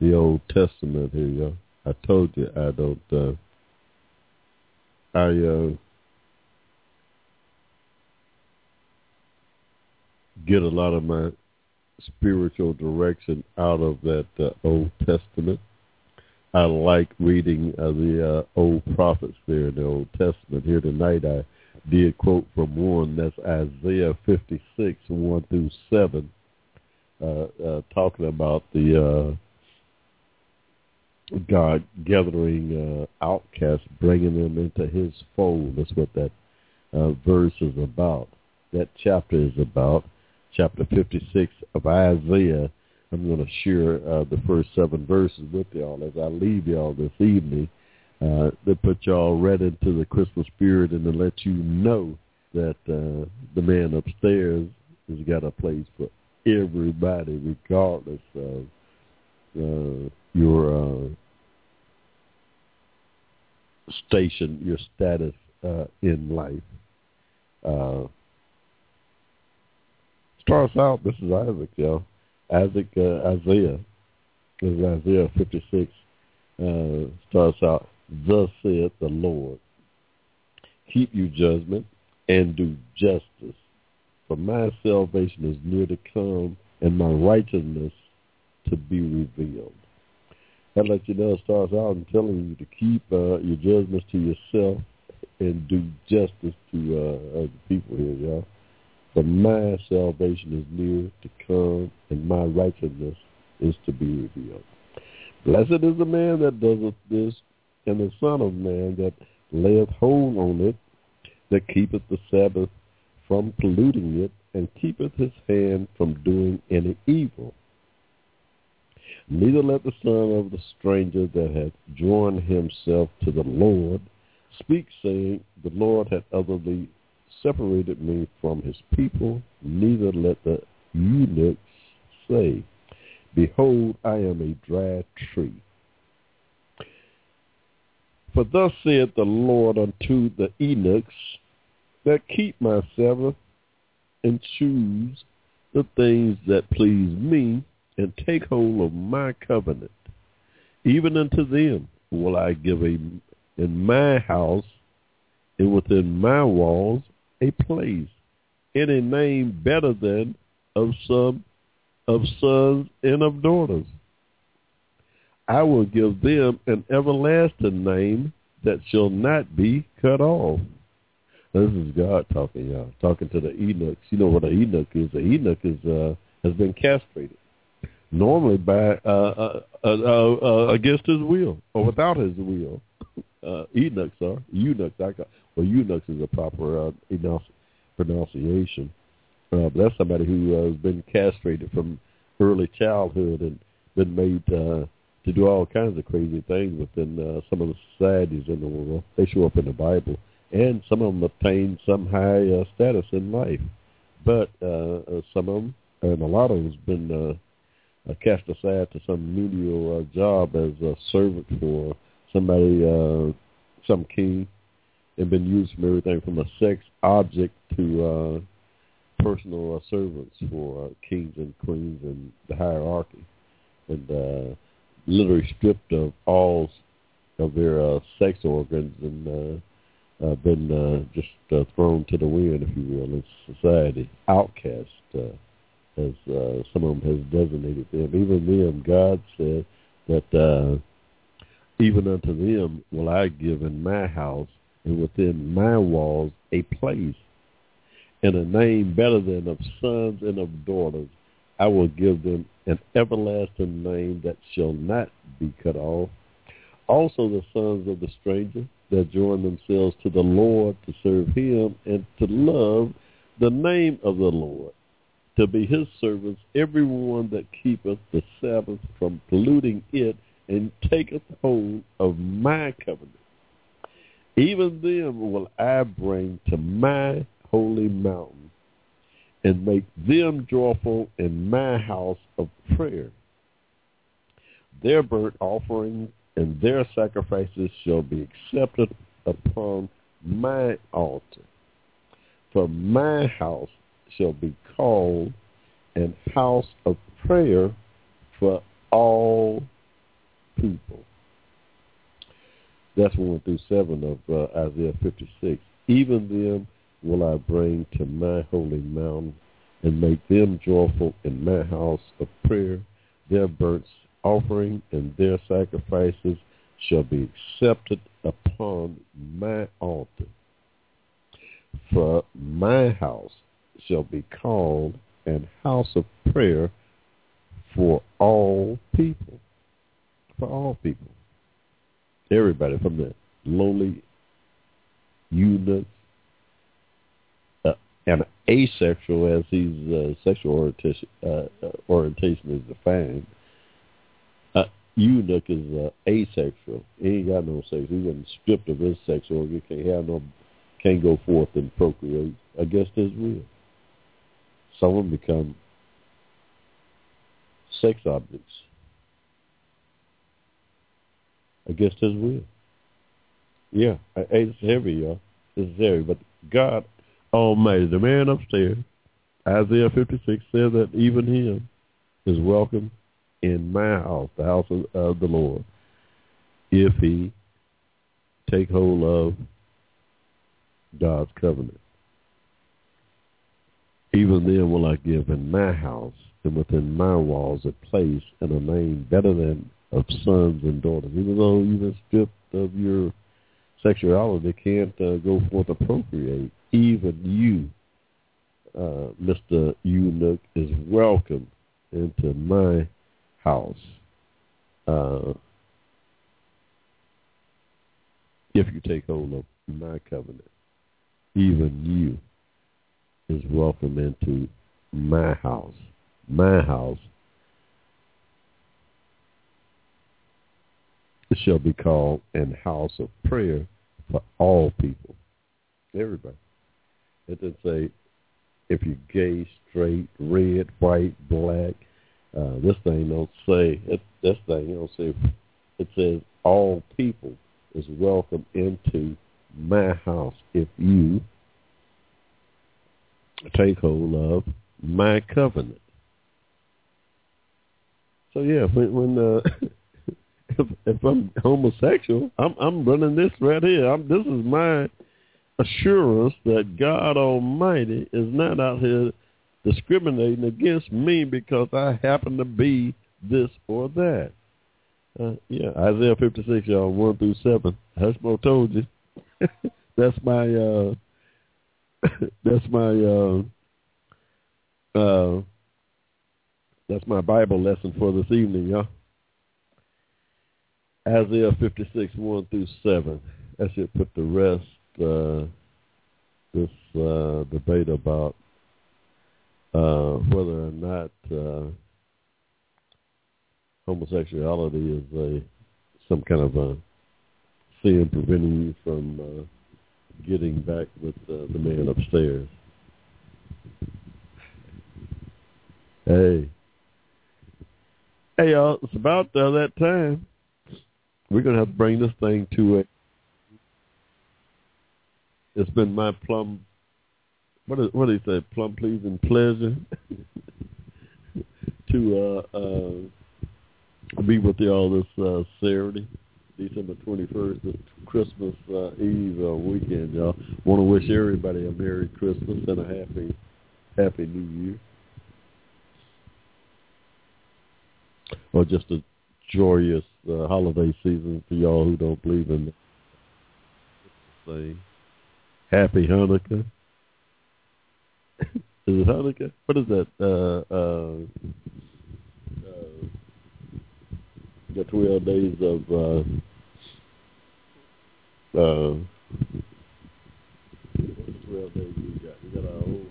the Old Testament here, y'all. I told you I don't uh I uh get a lot of my spiritual direction out of that uh, Old Testament. I like reading uh, the uh, old prophets there in the Old Testament. Here tonight I did quote from one, that's Isaiah 56, 1 through 7, uh, uh, talking about the uh, God gathering uh, outcasts, bringing them into his fold. That's what that uh, verse is about. That chapter is about. Chapter 56 of Isaiah I'm going to share uh, the first seven verses with y'all as I leave y'all this evening uh, to put y'all right into the Christmas spirit and to let you know that uh, the man upstairs has got a place for everybody, regardless of uh, your uh, station, your status uh, in life. Uh, starts out, this is Isaac, y'all. Isaac uh, Isaiah, this is Isaiah 56, uh, starts out, Thus saith the Lord, keep your judgment and do justice, for my salvation is near to come and my righteousness to be revealed. That lets you know it starts out in telling you to keep uh, your judgments to yourself and do justice to uh, people here, y'all. For my salvation is near to come, and my righteousness is to be revealed. Blessed is the man that doeth this, and the Son of Man that layeth hold on it, that keepeth the Sabbath from polluting it, and keepeth his hand from doing any evil. Neither let the son of the stranger that hath joined himself to the Lord speak, saying, The Lord hath utterly separated me from his people, neither let the eunuchs say, Behold, I am a dry tree. For thus saith the Lord unto the eunuchs that keep my Sabbath and choose the things that please me and take hold of my covenant. Even unto them will I give a in my house and within my walls a place and a name better than of some of sons and of daughters. I will give them an everlasting name that shall not be cut off. This is God talking, y'all. Talking to the eunuchs. You know what an eunuch is? An eunuch is uh, has been castrated, normally by uh, uh, uh, uh, against his will or without his will. Uh, eunuchs are eunuchs. I got, well, eunuchs is a proper uh, pronunciation. Uh, but that's somebody who uh, has been castrated from early childhood and been made to do all kinds of crazy things within uh, some of the societies in the world. They show up in the Bible and some of them obtain some high uh, status in life. But uh, uh, some of them, and a lot of them, has been uh, uh, cast aside to some menial uh, job as a servant for somebody, uh, some king, and been used from everything from a sex object to uh, personal uh, servants for uh, kings and queens and the hierarchy, and uh, literally stripped of all of their uh, sex organs and uh, uh, been uh, just uh, thrown to the wind, if you will, in society, outcast, uh, as uh, some of them has designated them. Even them, God said that uh, even unto them will I give in my house and within my walls a place and a name better than of sons and of daughters. I will give them an everlasting name that shall not be cut off. Also the sons of the stranger that join themselves to the Lord to serve him and to love the name of the Lord, to be his servants, everyone that keepeth the Sabbath from polluting it and taketh hold of my covenant. Even them will I bring to my holy mountain and make them joyful in my house of prayer. Their burnt offerings and their sacrifices shall be accepted upon my altar. For my house shall be called an house of prayer for all people. That's 1 through 7 of uh, Isaiah 56. Even them will I bring to my holy mountain and make them joyful in my house of prayer. Their burnt offering and their sacrifices shall be accepted upon my altar. For my house shall be called an house of prayer for all people. For all people. Everybody from the lowly uh, and asexual as his uh, sexual orientation, uh, uh, orientation is defined. Uh, eunuch is uh, asexual. He ain't got no sex. He wasn't stripped of his sex organ. Can't have no, can't go forth and procreate against his will. Some of them become sex objects against his will. Yeah, it's heavy, y'all. It's heavy. But God Almighty, the man upstairs, Isaiah 56 says that even him is welcome in my house, the house of, of the Lord, if he take hold of God's covenant. Even then will I give in my house and within my walls a place and a name better than of sons and daughters. Even though you've been stripped of your sexuality, can't uh, go forth to procreate. Even you, uh, Mr. Eunuch, is welcome into my house. Uh, if you take hold of my covenant, even you is welcome into my house. My house shall be called an house of prayer for all people. Everybody. It doesn't say if you're gay, straight, red, white, black. Uh, this thing don't say it, this thing don't say it says all people is welcome into my house if you take hold of my covenant. So yeah, when when uh, if, if I'm homosexual, I'm I'm running this right here. I'm, this is my assurance that God Almighty is not out here discriminating against me because I happen to be this or that. Uh, yeah, Isaiah 56, y'all, 1 through 7. Hushmo told you. that's my, uh, that's my, uh, uh, that's my Bible lesson for this evening, y'all. Isaiah 56, 1 through 7. That should put the rest, uh, this uh, debate about uh, whether or not uh, homosexuality is a some kind of a sin preventing you from uh, getting back with uh, the man upstairs. Hey. Hey, y'all, it's about uh, that time. We're going to have to bring this thing to a... It's been my plum... What, is, what do you say? Plum pleasing pleasure to uh, uh, be with y'all this uh, Saturday. December 21st, the Christmas uh, Eve uh, weekend, y'all. Want to wish everybody a Merry Christmas and a Happy Happy New Year. Or just a joyous uh, holiday season for y'all who don't believe in the same. Happy Hanukkah. is it Hanukkah? What is that? Uh, uh, the 12 days of uh, uh, 12 days we got. We got our own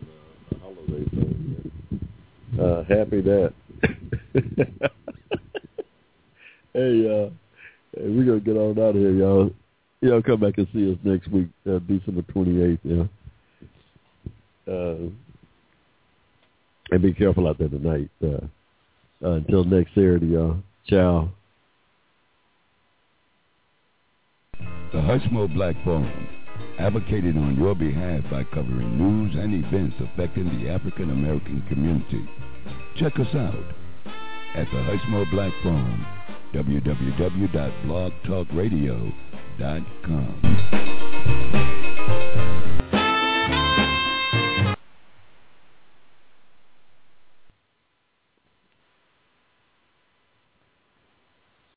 uh, holiday thing. Uh, happy that. hey, uh, hey, we're to get on out of here, y'all. Y'all come back and see us next week, uh, December 28th, yeah. Uh, and be careful out there tonight. Uh, uh, until next Saturday, y'all. Ciao. The Hushmo Black Forum, advocated on your behalf by covering news and events affecting the African American community. Check us out at the Hushmo Black Forum, www.blogtalkradio.com www.thebeatmaker.com.